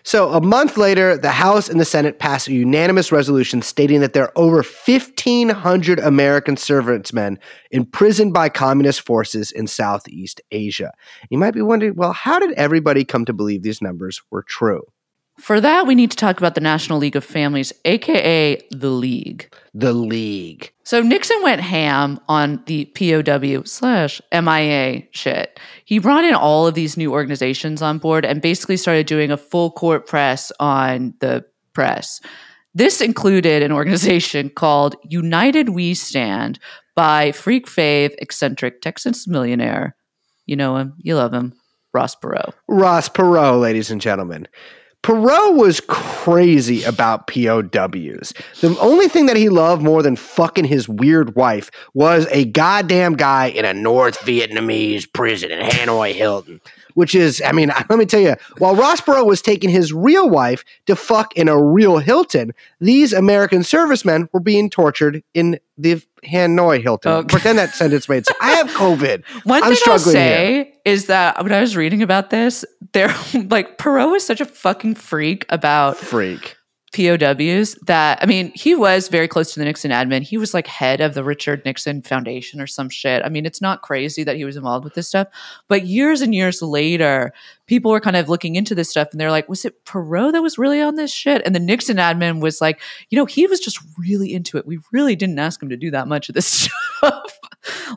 So a month later, the House and the Senate passed a unanimous resolution stating that there are over 1,500 American servicemen imprisoned by communist forces in Southeast Asia. You might be wondering, well, how did everybody come to believe these numbers were true? For that, we need to talk about the National League of Families, aka the League. The League. So Nixon went ham on the POW slash MIA shit. He brought in all of these new organizations on board and basically started doing a full court press on the press. This included an organization called United We Stand by freak fave eccentric Texas millionaire. You know him, you love him, Ross Perot. Ross Perot, ladies and gentlemen. Perot was crazy about POWs. The only thing that he loved more than fucking his weird wife was a goddamn guy in a North Vietnamese prison in Hanoi Hilton. Which is, I mean, let me tell you, while Ross Perot was taking his real wife to fuck in a real Hilton, these American servicemen were being tortured in the Hanoi Hilton. Okay. Pretend that sentence made sense. I have COVID. One I'm thing I'll struggling say is that when I was reading about this, they're like Perot is such a fucking freak about Freak. POWs that I mean, he was very close to the Nixon admin. He was like head of the Richard Nixon Foundation or some shit. I mean, it's not crazy that he was involved with this stuff. But years and years later, people were kind of looking into this stuff and they're like, was it Perot that was really on this shit? And the Nixon admin was like, you know, he was just really into it. We really didn't ask him to do that much of this stuff.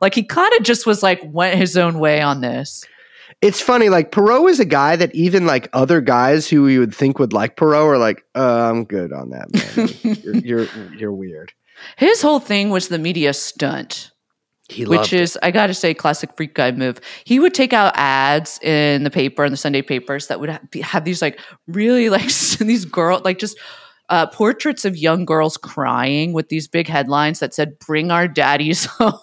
like he kind of just was like went his own way on this. It's funny, like Perot is a guy that even like other guys who you would think would like Perot are like, uh, I'm good on that, man. you're, you're you're weird. His whole thing was the media stunt. He loved which is I got to say classic freak guy move. He would take out ads in the paper and the Sunday papers that would ha- have these like really like these girl like just uh, portraits of young girls crying with these big headlines that said "Bring our daddies home."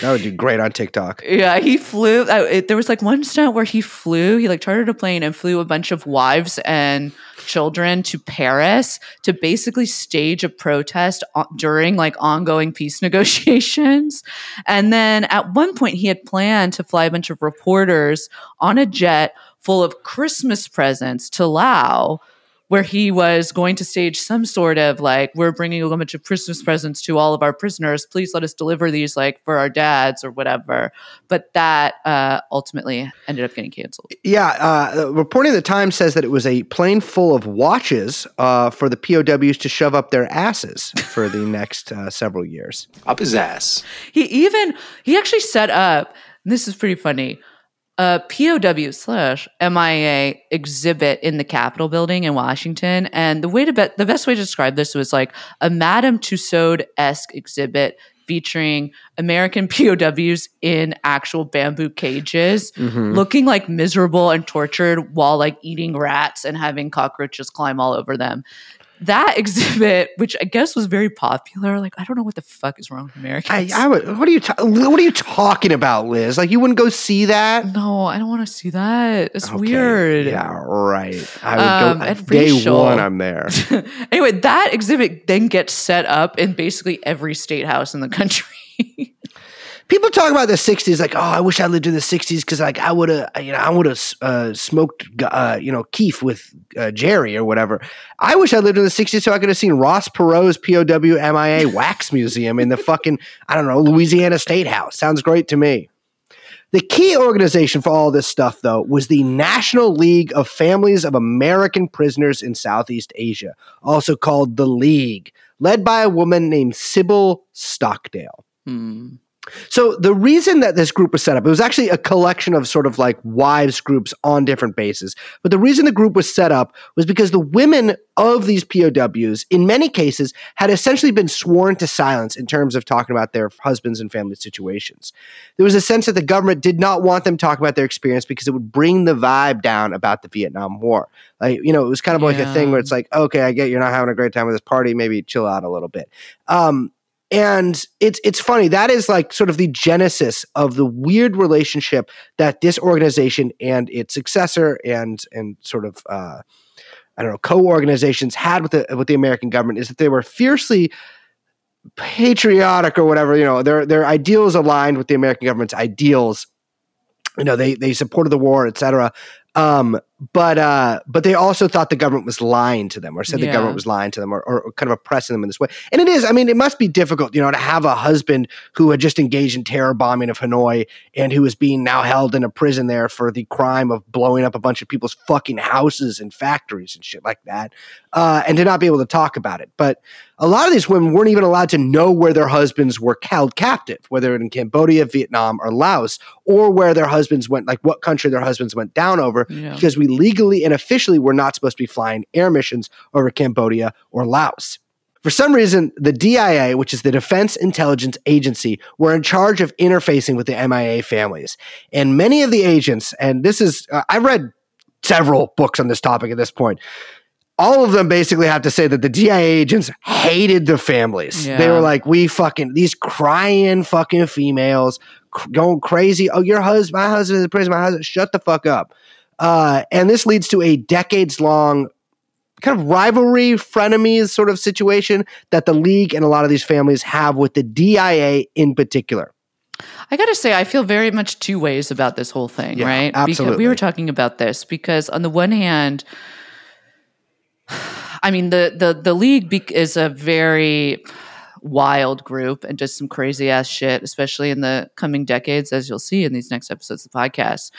That would do great on TikTok. yeah, he flew. Uh, it, there was like one stunt where he flew. He like chartered a plane and flew a bunch of wives and children to Paris to basically stage a protest o- during like ongoing peace negotiations. And then at one point, he had planned to fly a bunch of reporters on a jet full of Christmas presents to Laos. Where he was going to stage some sort of like, we're bringing a bunch of Christmas presents to all of our prisoners. Please let us deliver these like for our dads or whatever. But that uh, ultimately ended up getting canceled. Yeah, uh, reporting at the Times says that it was a plane full of watches uh, for the POWs to shove up their asses for the next uh, several years. Up his ass. He even he actually set up. And this is pretty funny. A POW slash MIA exhibit in the Capitol building in Washington, and the way to bet the best way to describe this was like a Madame Tussauds esque exhibit featuring American POWs in actual bamboo cages, mm-hmm. looking like miserable and tortured while like eating rats and having cockroaches climb all over them. That exhibit, which I guess was very popular, like I don't know what the fuck is wrong with I, Americans. I would, what are you ta- what are you talking about, Liz? Like you wouldn't go see that? No, I don't want to see that. It's Okay, weird. Yeah, right. I would Um, go day racial- one. I'm there. anyway, that exhibit then gets set up in basically every state house in the country. people talk about the 60s like oh i wish i lived in the 60s because like i would have you know i would have uh, smoked uh, you know keef with uh, jerry or whatever i wish i lived in the 60s so i could have seen ross perot's pow mia wax museum in the fucking i don't know louisiana state house sounds great to me the key organization for all this stuff, though, was the National League of Families of American Prisoners in Southeast Asia, also called the League, led by a woman named Sybil Stockdale. Hmm. So the reason that this group was set up, it was actually a collection of sort of like wives groups on different bases. But the reason the group was set up was because the women of these POWs, in many cases, had essentially been sworn to silence in terms of talking about their husbands and family situations. There was a sense that the government did not want them talking about their experience because it would bring the vibe down about the Vietnam War. Like, you know, it was kind of like a thing where it's like, okay, I get you're not having a great time with this party, maybe chill out a little bit. Um, and it's it's funny that is like sort of the genesis of the weird relationship that this organization and its successor and and sort of uh, I don't know co-organizations had with the with the American government is that they were fiercely patriotic or whatever you know their their ideals aligned with the American government's ideals. You know they they supported the war etc um but uh but they also thought the government was lying to them or said the government was lying to them or, or kind of oppressing them in this way. And it is i mean it must be difficult you know to have a husband who had just engaged in terror bombing of hanoi and who is being now held in a prison there for the crime of blowing up a bunch of people's fucking houses and factories and shit like that uh and to not be able to talk about it. But a lot of these women weren't even allowed to know where their husbands were held captive, whether in Cambodia, Vietnam, or Laos, or where their husbands went, like what country their husbands went down over, Yeah. because we legally and officially we were not supposed to be flying air missions over Cambodia or Laos. For some reason, the DIA, which is the Defense Intelligence Agency, were in charge of interfacing with the MIA families. And many of the agents, and this is, uh, I've read several books on this topic at this point. All of them basically have to say that the DIA agents hated the families. They were like, we fucking, these crying fucking females going crazy. Oh, your husband, my husband is in prison, my husband, shut the fuck up. Uh, and this leads to a decades long kind of rivalry, frenemies sort of situation that the league and a lot of these families have with the DIA in particular. I got to say, I feel very much two ways about this whole thing, Yeah, right? Because absolutely. we were talking about this because, on the one hand, I mean the the the league be- is a very wild group and does some crazy ass shit, especially in the coming decades, as you'll see in these next episodes of the podcast.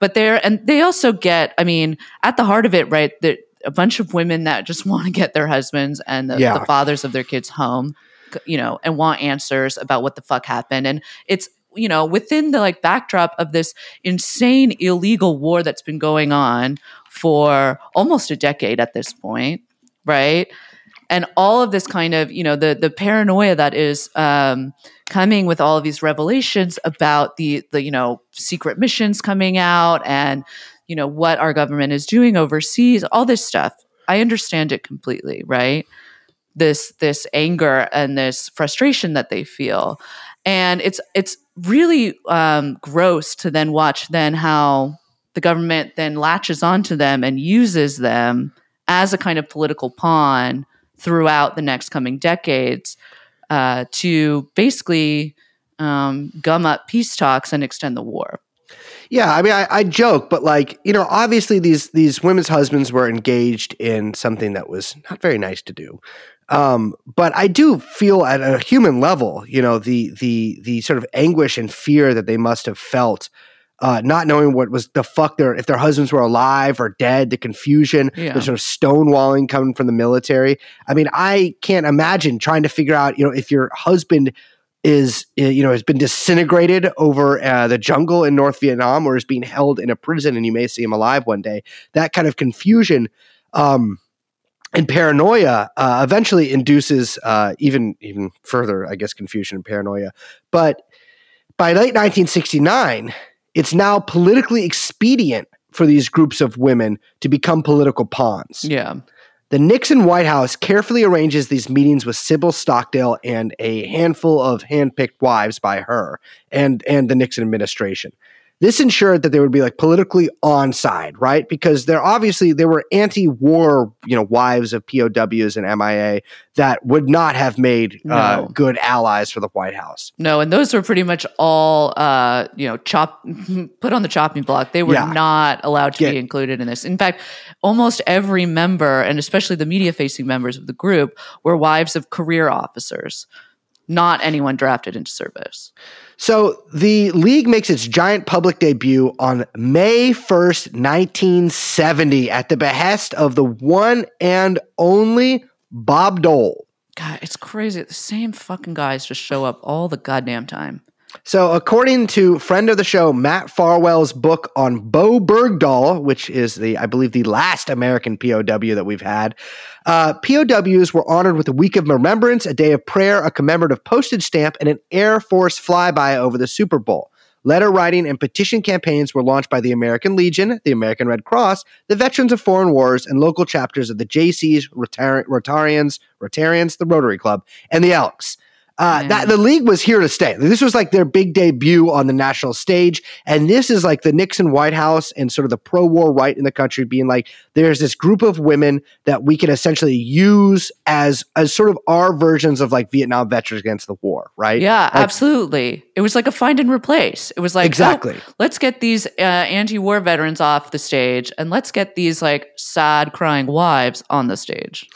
But they're and they also get, I mean, at the heart of it, right? That a bunch of women that just want to get their husbands and the, Yeah. the fathers of their kids home, you know, and want answers about what the fuck happened. And it's you know within the like backdrop of this insane illegal war that's been going on for almost a decade at this point, right? And all of this kind of, you know, the the paranoia that is um, coming with all of these revelations about the the you know secret missions coming out and you know what our government is doing overseas, all this stuff. I understand it completely, right? This this anger and this frustration that they feel, and it's it's really um, gross to then watch then how the government then latches onto them and uses them as a kind of political pawn throughout the next coming decades uh, to basically um, gum up peace talks and extend the war. Yeah, I mean, I, I joke, but like you know, obviously these these women's husbands were engaged in something that was not very nice to do. Um, but I do feel at a human level, you know, the the the sort of anguish and fear that they must have felt, uh, not knowing what was the fuck their if their husbands were alive or dead, the confusion, Yeah. the sort of stonewalling coming from the military. I mean, I can't imagine trying to figure out, you know, if your husband is uh, you know has been disintegrated over uh, the jungle in North Vietnam or is being held in a prison and you may see him alive one day. That kind of confusion um, and paranoia uh, eventually induces uh, even even further, I guess, confusion and paranoia. But by late 1969, it's now politically expedient for these groups of women to become political pawns. Yeah. The Nixon White House carefully arranges these meetings with Sybil Stockdale and a handful of handpicked wives by her and and the Nixon administration. This ensured that they would be like politically on side, right? Because they're obviously they were anti-war, you know, wives of POWs and MIA that would not have made uh, good allies for the White House. No, and those were pretty much all, uh, you know, chop put on the chopping block. They were Yeah. not allowed to Get- be included in this. In fact, almost every member, and especially the media-facing members of the group, were wives of career officers, not anyone drafted into service. So the league makes its giant public debut on May 1st, 1970, at the behest of the one and only Bob Dole. God, it's crazy. The same fucking guys just show up all the goddamn time. So, according to friend of the show Matt Farwell's book on Bowe Bergdahl, which is the, I believe, the last American POW that we've had, uh, POWs were honored with a week of remembrance, a day of prayer, a commemorative postage stamp, and an Air Force flyby over the Super Bowl. Letter writing and petition campaigns were launched by the American Legion, the American Red Cross, the Veterans of Foreign Wars, and local chapters of the JCs, Rotar- Rotarians, Rotarians, the Rotary Club, and the Elks. Uh, that the league was here to stay. This was like their big debut on the national stage, and this is like the Nixon White House and sort of the pro-war right in the country being like, there's this group of women that we can essentially use as as sort of our versions of like Vietnam veterans against the war, right? Yeah, Like, absolutely. It was like a find and replace. It was like oh, Exactly. let's get these uh, anti-war veterans off the stage, and let's get these like sad, crying wives on the stage.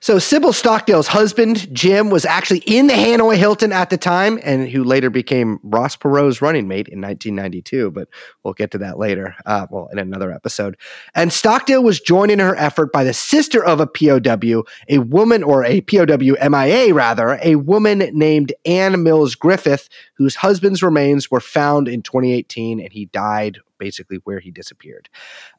So Sybil Stockdale's husband, Jim, was actually in the Hanoi Hilton at the time, and who later became Ross Perot's running mate in 1992. But we'll get to that later, uh, well, in another episode. And Stockdale was joined in her effort by the sister of a POW, a woman, or a POW MIA rather, a woman named Ann Mills Griffith, whose husband's remains were found in 2018, and he died basically where he disappeared.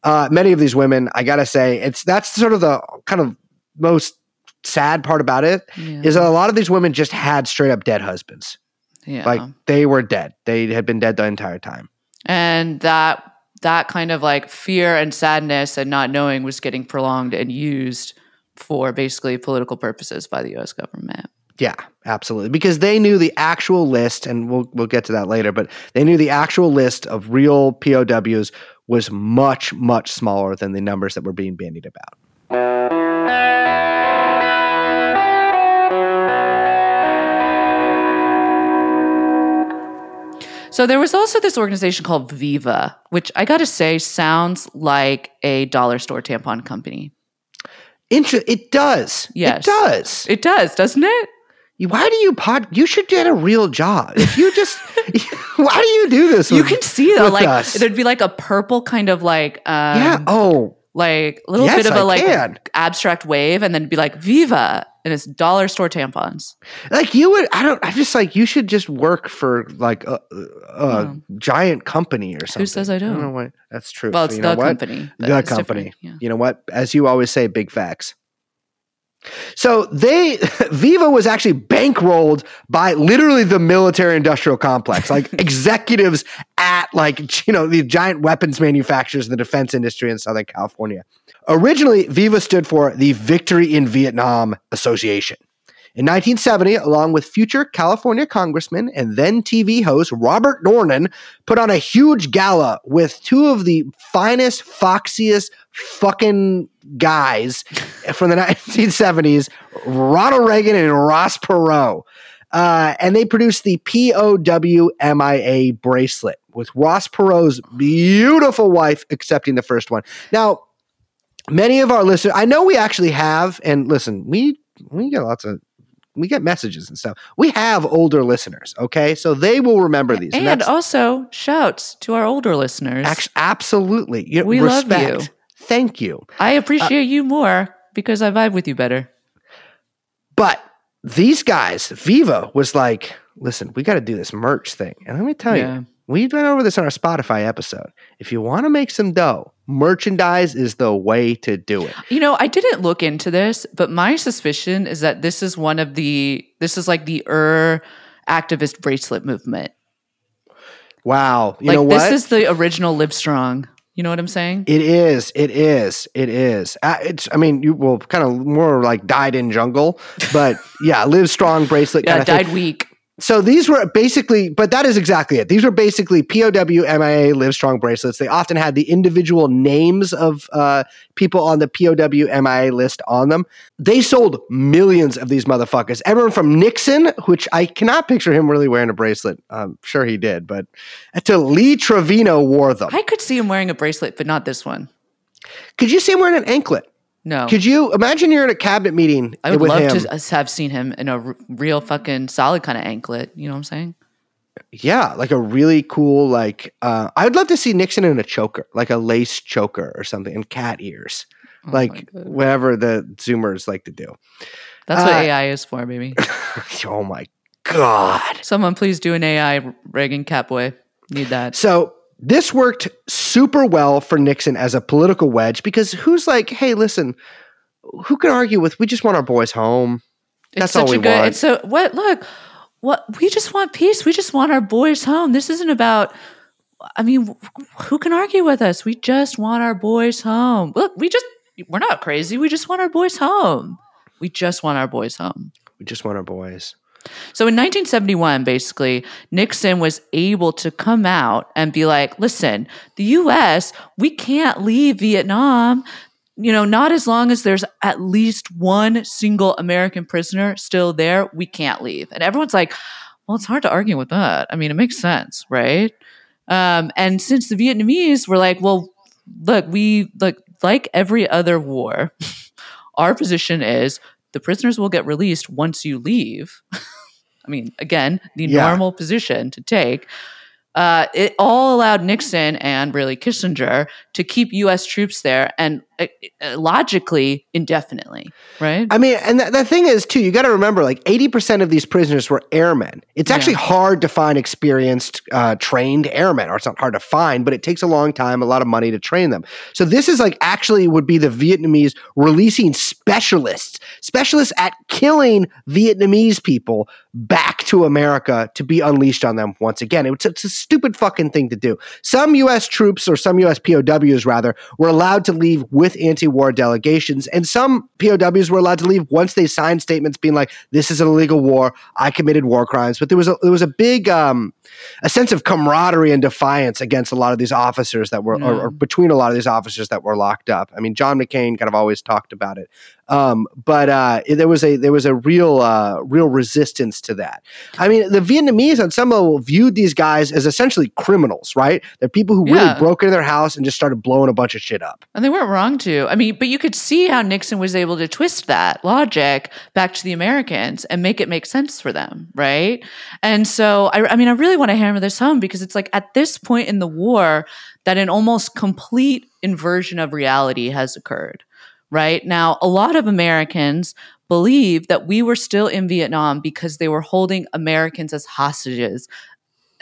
Uh, many of these women, I gotta say, it's that's sort of the kind of most sad part about it Yeah. is that a lot of these women just had straight up dead husbands. yeah. Like they were dead. They had been dead the entire time. and that that kind of like fear and sadness and not knowing was getting prolonged and used for basically political purposes by the U.S. government. Yeah, absolutely. Because they knew the actual list, and we'll we'll get to that later, but they knew the actual list of real POWs was much, much smaller than the numbers that were being bandied about. So there was also this organization called Viva, which I got to say sounds like a dollar store tampon company. Inter- it does. Yes. It does. It does, doesn't it? Why do you pod? You should get a real job. If you just, why do you do this? You with- can see though, like us? there'd be like a purple kind of like um, yeah. Oh, like a little Yes, bit of I a like can. abstract wave, and then be like Viva, and it's dollar store tampons. like you would. I don't. I'm just like you should just work for like a, a hmm. giant company or something. Who says I don't? know what. That's true. Well, So it's the company. the company. Yeah. You know what? As you always say, big facts. So they Viva was actually bankrolled by literally the military industrial complex, like executives at like you know the giant weapons manufacturers in the defense industry in Southern California. Originally, Viva stood for the Victory in Vietnam Association. In 1970, along with future California Congressman and then TV host Robert Dornan, put on a huge gala with two of the finest, foxiest fucking guys from the 1970s, Ronald Reagan and Ross Perot. Uh, and they produced the POWMIA bracelet with Ross Perot's beautiful wife accepting the first one. Now, many of our listeners, I know we actually have, and listen, we we get lots of we get messages and stuff. We have older listeners, okay, so they will remember these. And that's also shouts to our older listeners. act- absolutely, You- We love you. Thank you. I appreciate you more because I vibe with you better. But these guys, Viva was like, listen, we got to do this merch thing. And let me tell Yeah. you, we've been over this on our Spotify episode. If you want to make some dough, merchandise is the way to do it. You know, I didn't look into this, but my suspicion is that this is one of the this is like the er activist bracelet movement. Wow. You like know what? this is the original Live Strong. You know what I'm saying? It is. It is. It is. Uh, it's. I mean, you will kind of more like died in jungle, but yeah, live strong bracelet. yeah, kind of thing. died weak. So these were basically, but that is exactly it. These were basically POW, MIA, Live Strong bracelets. They often had the individual names of uh, people on the POW, MIA list on them. They sold millions of these motherfuckers. Everyone from Nixon, which I cannot picture him really wearing a bracelet. I'm sure he did, but to Lee Trevino wore them. I could see him wearing a bracelet, but not this one. Could you see him wearing an anklet? No. Could you imagine you're in a cabinet meeting I would love him? to have seen him in a r- real fucking solid kind of anklet. You know what I'm saying? Yeah, like a really cool, like uh, I would love to see Nixon in a choker, like a lace choker or something, and cat ears, Oh like whatever the Zoomers like to do. That's what Uh, AI is for, baby. oh my God. Someone please do an AI Reagan Catboy. Need that. So this worked super well for Nixon as a political wedge because who's like, hey, listen, who can argue with we just want our boys home? That's it's all such we a good. want. It's so what? Look, what we just want peace. We just want our boys home. This isn't about. I mean, who can argue with us? We just want our boys home. Look, we just we're not crazy. We just want our boys home. We just want our boys home. We just want our boys. So in 1971, basically, Nixon was able to come out and be like, listen, the US, we can't leave Vietnam. You know, not as long as there's at least one single American prisoner still there, we can't leave. And everyone's like, well, it's hard to argue with that. I mean, it makes sense, right? Um, and since the Vietnamese were like, well, look, we look like every other war, our position is the prisoners will get released once you leave. I mean, again, the Yeah. normal position to take. Uh, it all allowed Nixon and really Kissinger to keep U.S. troops there and logically indefinitely, right? I mean, and the, the thing is, too, you got to remember like 80% of these prisoners were airmen. It's actually hard to find experienced, uh, trained airmen, or it's not hard to find, but it takes a long time, a lot of money to train them. So this is like actually would be the Vietnamese releasing specialists, specialists at killing Vietnamese people back to America to be unleashed on them once again. It's, it's a stupid fucking thing to do. Some U.S. troops or some U.S. POWs rather were allowed to leave with anti-war delegations, and some POWs were allowed to leave once they signed statements being like, "This is an illegal war. I committed war crimes." But there was a there was a big um, a sense of camaraderie and defiance against a lot of these officers that were, or, or between a lot of these officers that were locked up. I mean, John McCain kind of always talked about it. Um, but uh, there was a there was a real uh, real resistance to that. I mean, the Vietnamese on some level viewed these guys as essentially criminals, right? They're people who really Yeah. broke into their house and just started blowing a bunch of shit up. And they weren't wrong to. I mean, but you could see how Nixon was able to twist that logic back to the Americans and make it make sense for them, right? And so, I, I mean, I really want to hammer this home because it's like at this point in the war that an almost complete inversion of reality has occurred, right? Now, a lot of Americans believe that we were still in Vietnam because they were holding Americans as hostages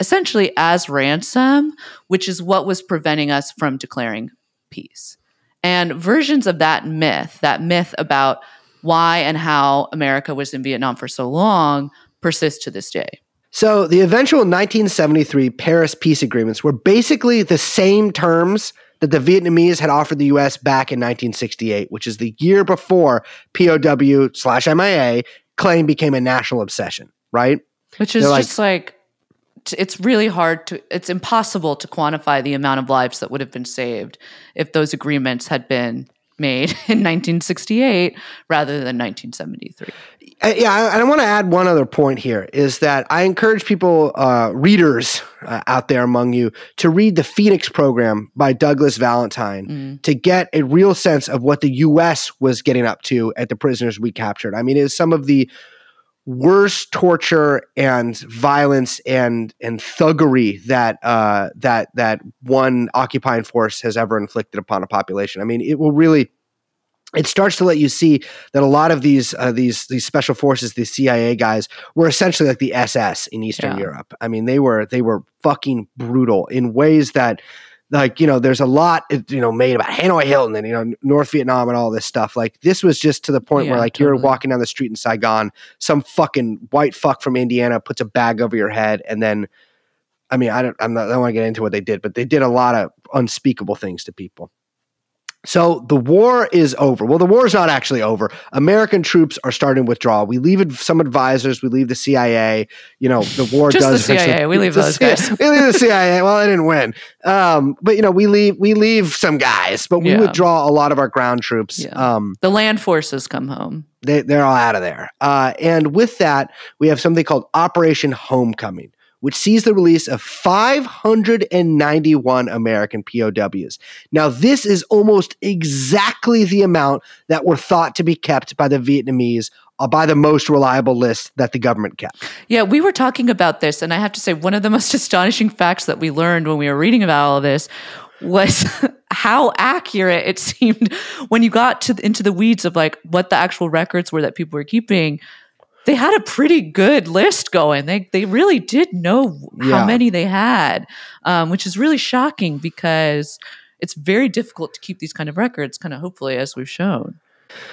essentially as ransom, which is what was preventing us from declaring peace. And versions of that myth, that myth about why and how America was in Vietnam for so long, persist to this day. So the eventual 1973 Paris peace agreements were basically the same terms that the Vietnamese had offered the U.S. back in 1968, which is the year before POW slash MIA claim became a national obsession, right? Which is like- just like, it's really hard to, it's impossible to quantify the amount of lives that would have been saved if those agreements had been made in 1968 rather than 1973. Uh, yeah, I- and I want to add one other point here is that I encourage people, uh, readers uh, out there among you, to read the Phoenix program by Douglas Valentine to get a real sense of what the U.S. was getting up to at the prisoners we captured. I mean, it is some of the worst torture and violence and and thuggery that uh, that that one occupying force has ever inflicted upon a population. I mean, it will really it starts to let you see that a lot of these uh, these these special forces, these CIA guys, were essentially like the SS in Eastern Yeah. Europe. I mean, they were they were fucking brutal in ways that, like you know, there's a lot you know made about Hanoi Hilton and you know North Vietnam and all this stuff. Like this was just to the point where Yeah, like you're walking down the street in Saigon, some fucking white fuck from Indiana puts a bag over your head, and then. I mean, I don't. I'm not. I don't want to get into what they did, but they did a lot of unspeakable things to people. So the war is over. Well, the war is not actually over. American troops are starting to withdraw. We leave some advisors. We leave the CIA. You know, the war Just the does eventually- CIA. We leave The those CIA guys. we leave the CIA. Well, I didn't win. Um, but you know, we leave we leave some guys, but we Yeah. withdraw a lot of our ground troops. Yeah. Um, The land forces come home. they, they're all out of there. Uh, and with that, we have something called Operation Homecoming, which sees the release of 591 American POWs. Now, this is almost exactly the amount that were thought to be kept by the Vietnamese uh, by the most reliable list that the government kept. Yeah, we were talking about this, and I have to say, one of the most astonishing facts that we learned when we were reading about all of this was how accurate it seemed when you got to into the weeds of like what the actual records were that people were keeping. They had a pretty good list going. They they really did know Yeah. how many they had, um, which is really shocking because it's very difficult to keep these kind of records. Kind of hopefully, as we've shown.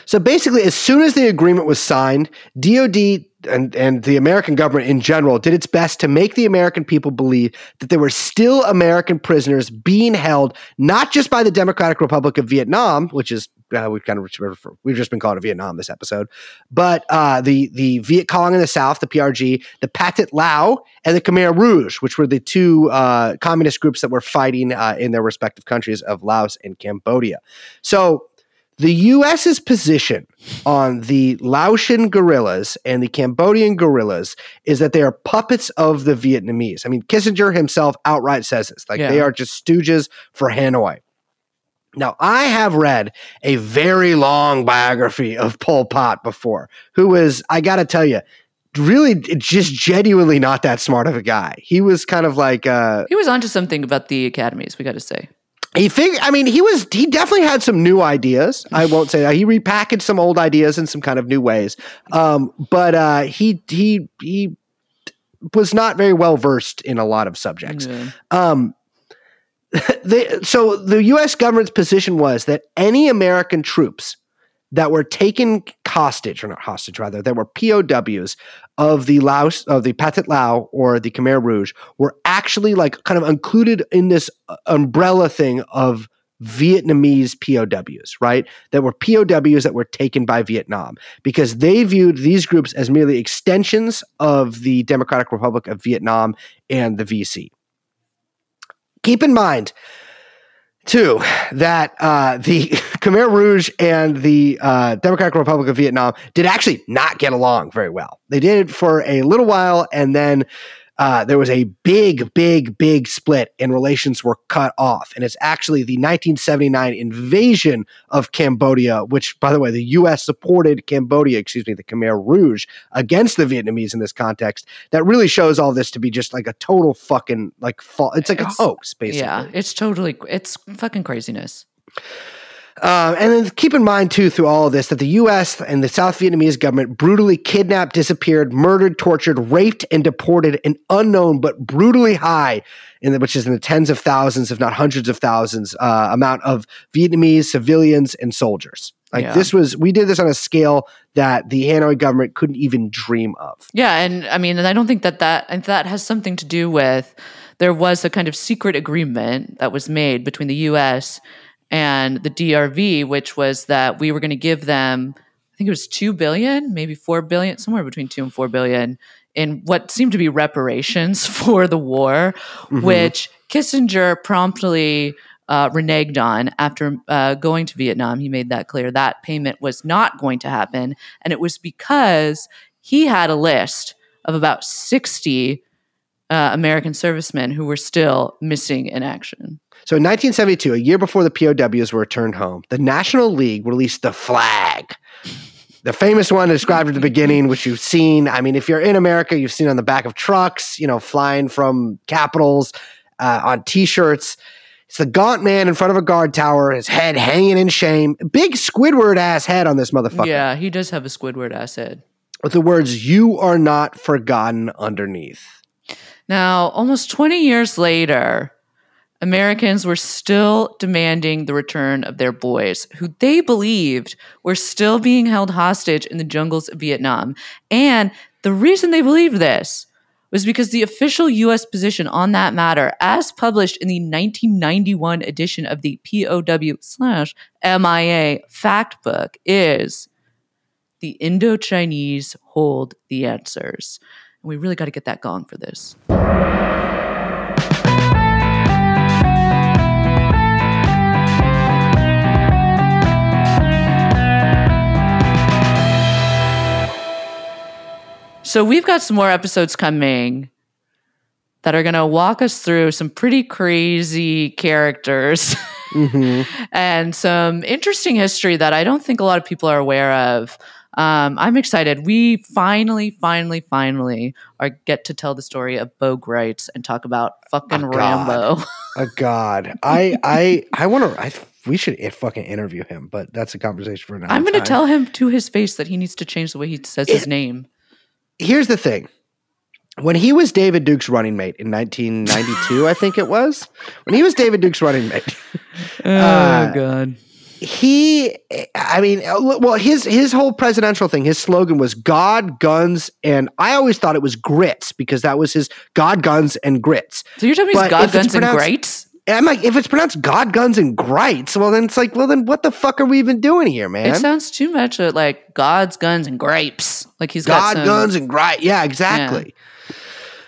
So basically, as soon as the agreement was signed, DOD and, and the American government in general did its best to make the American people believe that there were still American prisoners being held, not just by the Democratic Republic of Vietnam, which is uh, we've kind of we've just been calling it Vietnam this episode, but uh, the the Viet Cong in the South, the PRG, the Pathet Lao, and the Khmer Rouge, which were the two uh, communist groups that were fighting uh, in their respective countries of Laos and Cambodia. So the U.S.'s position on the Laotian guerrillas and the Cambodian guerrillas is that they are puppets of the Vietnamese. I mean, Kissinger himself outright says this like they are just stooges for Hanoi. Now, I have read a very long biography of Pol Pot before, who was, I got to tell you, really just genuinely not that smart of a guy. He was kind of like, uh, He was onto something about the academies. We got to say. he fig- I mean, he was. He definitely had some new ideas. I won't say that he repackaged some old ideas in some kind of new ways. Um, but uh, he he he was not very well versed in a lot of subjects. Yeah. Um, so the U.S. government's position was that any American troops that were taken hostage, or not hostage, rather, that were POWs of the Laos, of the Pathet Lao or the Khmer Rouge, were actually like kind of included in this uh, umbrella thing of Vietnamese POWs, right? That were POWs that were taken by Vietnam because they viewed these groups as merely extensions of the Democratic Republic of Vietnam and the VC. Keep in mind, too, that uh, the Khmer Rouge and the uh, Democratic Republic of Vietnam did actually not get along very well. They did for a little while, and then uh, there was a big, big, big split, and relations were cut off. And it's actually the 1979 invasion of Cambodia, which, by the way, the U.S. supported Cambodia, excuse me, the Khmer Rouge against the Vietnamese in this context. That really shows all this to be just like a total fucking like fa- It's like It's- a hoax, basically. Yeah, it's totally it's fucking craziness. Um, and then keep in mind too, through all of this, that the U.S. and the South Vietnamese government brutally kidnapped, disappeared, murdered, tortured, raped, and deported an unknown but brutally high, in the, which is in the tens of thousands, if not hundreds of thousands, uh, amount of Vietnamese civilians and soldiers. Like Yeah. this was, we did this on a scale that the Hanoi government couldn't even dream of. Yeah, and I mean, and I don't think that that and that has something to do with there was a kind of secret agreement that was made between the U.S. and the DRV, which was that we were going to give them, I think it was two billion, maybe four billion, somewhere between two and four billion, in what seemed to be reparations for the war, which Kissinger promptly. Uh, reneged on after uh, going to Vietnam. He made that clear. That payment was not going to happen. And it was because he had a list of about 60 uh, American servicemen who were still missing in action. So in 1972, a year before the POWs were returned home, the National League released the flag. The famous one described at the beginning, which you've seen. I mean, if you're in America, you've seen on the back of trucks, you know, flying from capitals uh, on T-shirts. It's the gaunt man in front of a guard tower, his head hanging in shame. Big Squidward ass head on this motherfucker. Yeah, he does have a Squidward ass head. With the words, you are not forgotten underneath. Now, almost 20 years later, Americans were still demanding the return of their boys, who they believed were still being held hostage in the jungles of Vietnam. And the reason they believed this was because the official US position on that matter, as published in the 1991 edition of the POW slash MIA fact book, is the Indo Chinese hold the answers. And we really got to get that gong for this. So we've got some more episodes coming that are going to walk us through some pretty crazy characters and some interesting history that I don't think a lot of people are aware of. Um, I'm excited. We finally, finally, finally are get to tell the story of Bo Gritz and talk about fucking God. Rambo. Oh God, I I I want to. I we should fucking interview him, but that's a conversation for another. I'm going to tell him to his face that he needs to change the way he says his name. Here's the thing. When he was David Duke's running mate in 1992, I think it was, when he was David Duke's running mate, Oh Uh, god. he i mean well his his whole presidential thing his slogan was god guns and i always thought it was grits because that was his god guns and grits So you're telling me God Guns and Greats? And i'm like if it's pronounced god guns and grites well then it's like well then what the fuck are we even doing here man? It sounds too much uh, like God's guns and grapes. Like he's got god some, guns and grite yeah exactly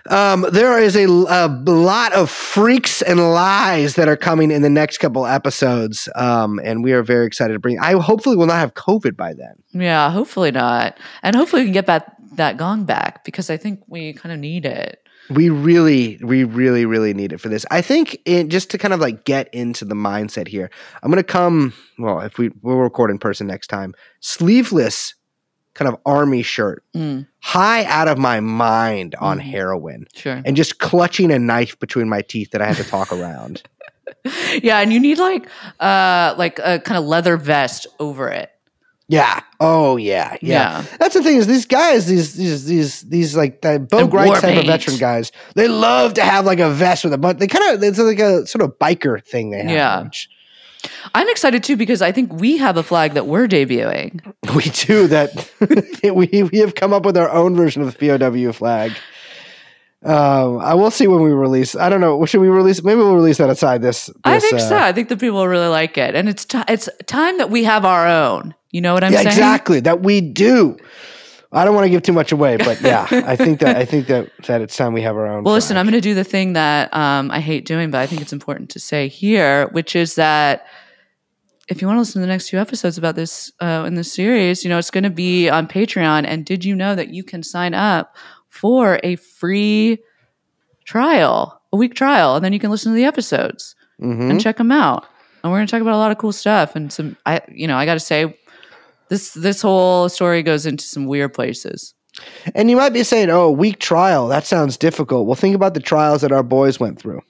Um, there is a, a lot of freaks and lies that are coming in the next couple episodes, um, and we are very excited to bring. I hopefully will not have COVID by then. Yeah, hopefully not. And hopefully we can get that that gong back because I think we kind of need it. We really, we really, really need it for this. I think it, just to kind of like get into the mindset here, I'm gonna come. Well, if we we'll record in person next time, sleeveless, kind of army shirt, Mm, high out of my mind on Mhm. heroin, sure. and just clutching a knife between my teeth that I had to talk around. Yeah, and you need like uh like a kind of leather vest over it. Yeah. Oh yeah. Yeah. Yeah. That's the thing is these guys, these these these these like the Bo And Grites war type of veteran guys, they love to have like a vest with a bunch. They kind of it's like a sort of biker thing they have. Yeah. which I'm excited too because I think we have a flag that we're debuting. We do that. we we have come up with our own version of the POW flag. Um, I will see when we release. I don't know. Should we release? Maybe we'll release that outside this. I think uh, so. I think the people really like it, and it's ti it's time that we have our own. You know what I'm yeah, saying? exactly. That we do. I don't want to give too much away, but yeah, I think that I think that that it's time we have our own. Well, listen. I'm going to do the thing that um, I hate doing, but I think it's important to say here, which is that if you want to listen to the next few episodes about this uh, in this series, you know, it's going to be on Patreon. And did you know that you can sign up for a free trial, a week trial, and then you can listen to the episodes Mhm. and check them out. And we're going to talk about a lot of cool stuff and some. I, you know, I got to say, this this whole story goes into some weird places. And you might be saying, "Oh, week trial. That sounds difficult." Well, think about the trials that our boys went through.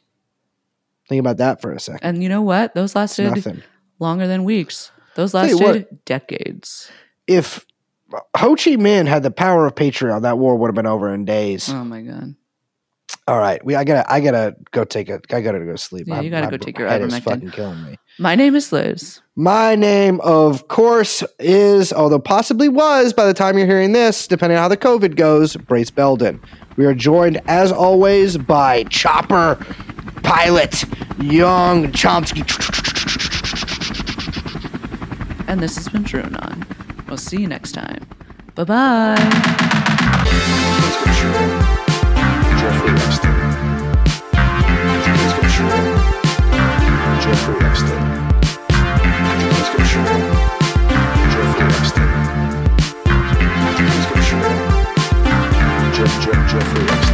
Think about that for a second. And you know what? Those lasted nothing. longer than weeks. Those lasted decades. If Ho Chi Minh had the power of Patreon, that war would have been over in days. Oh my god. All right, we I gotta I gotta go take a I gotta go sleep. Yeah, My- you gotta my go take your ivermectin. fucking killing me. My name is Liz. My name, of course, is, although possibly was by the time you're hearing this, depending on how the COVID goes, Brace Belden. We are joined, as always, by Chopper Pilot Young Chomsky. And this has been True Anon. We'll see you next time. Bye bye. Jeffrey Epstein. free.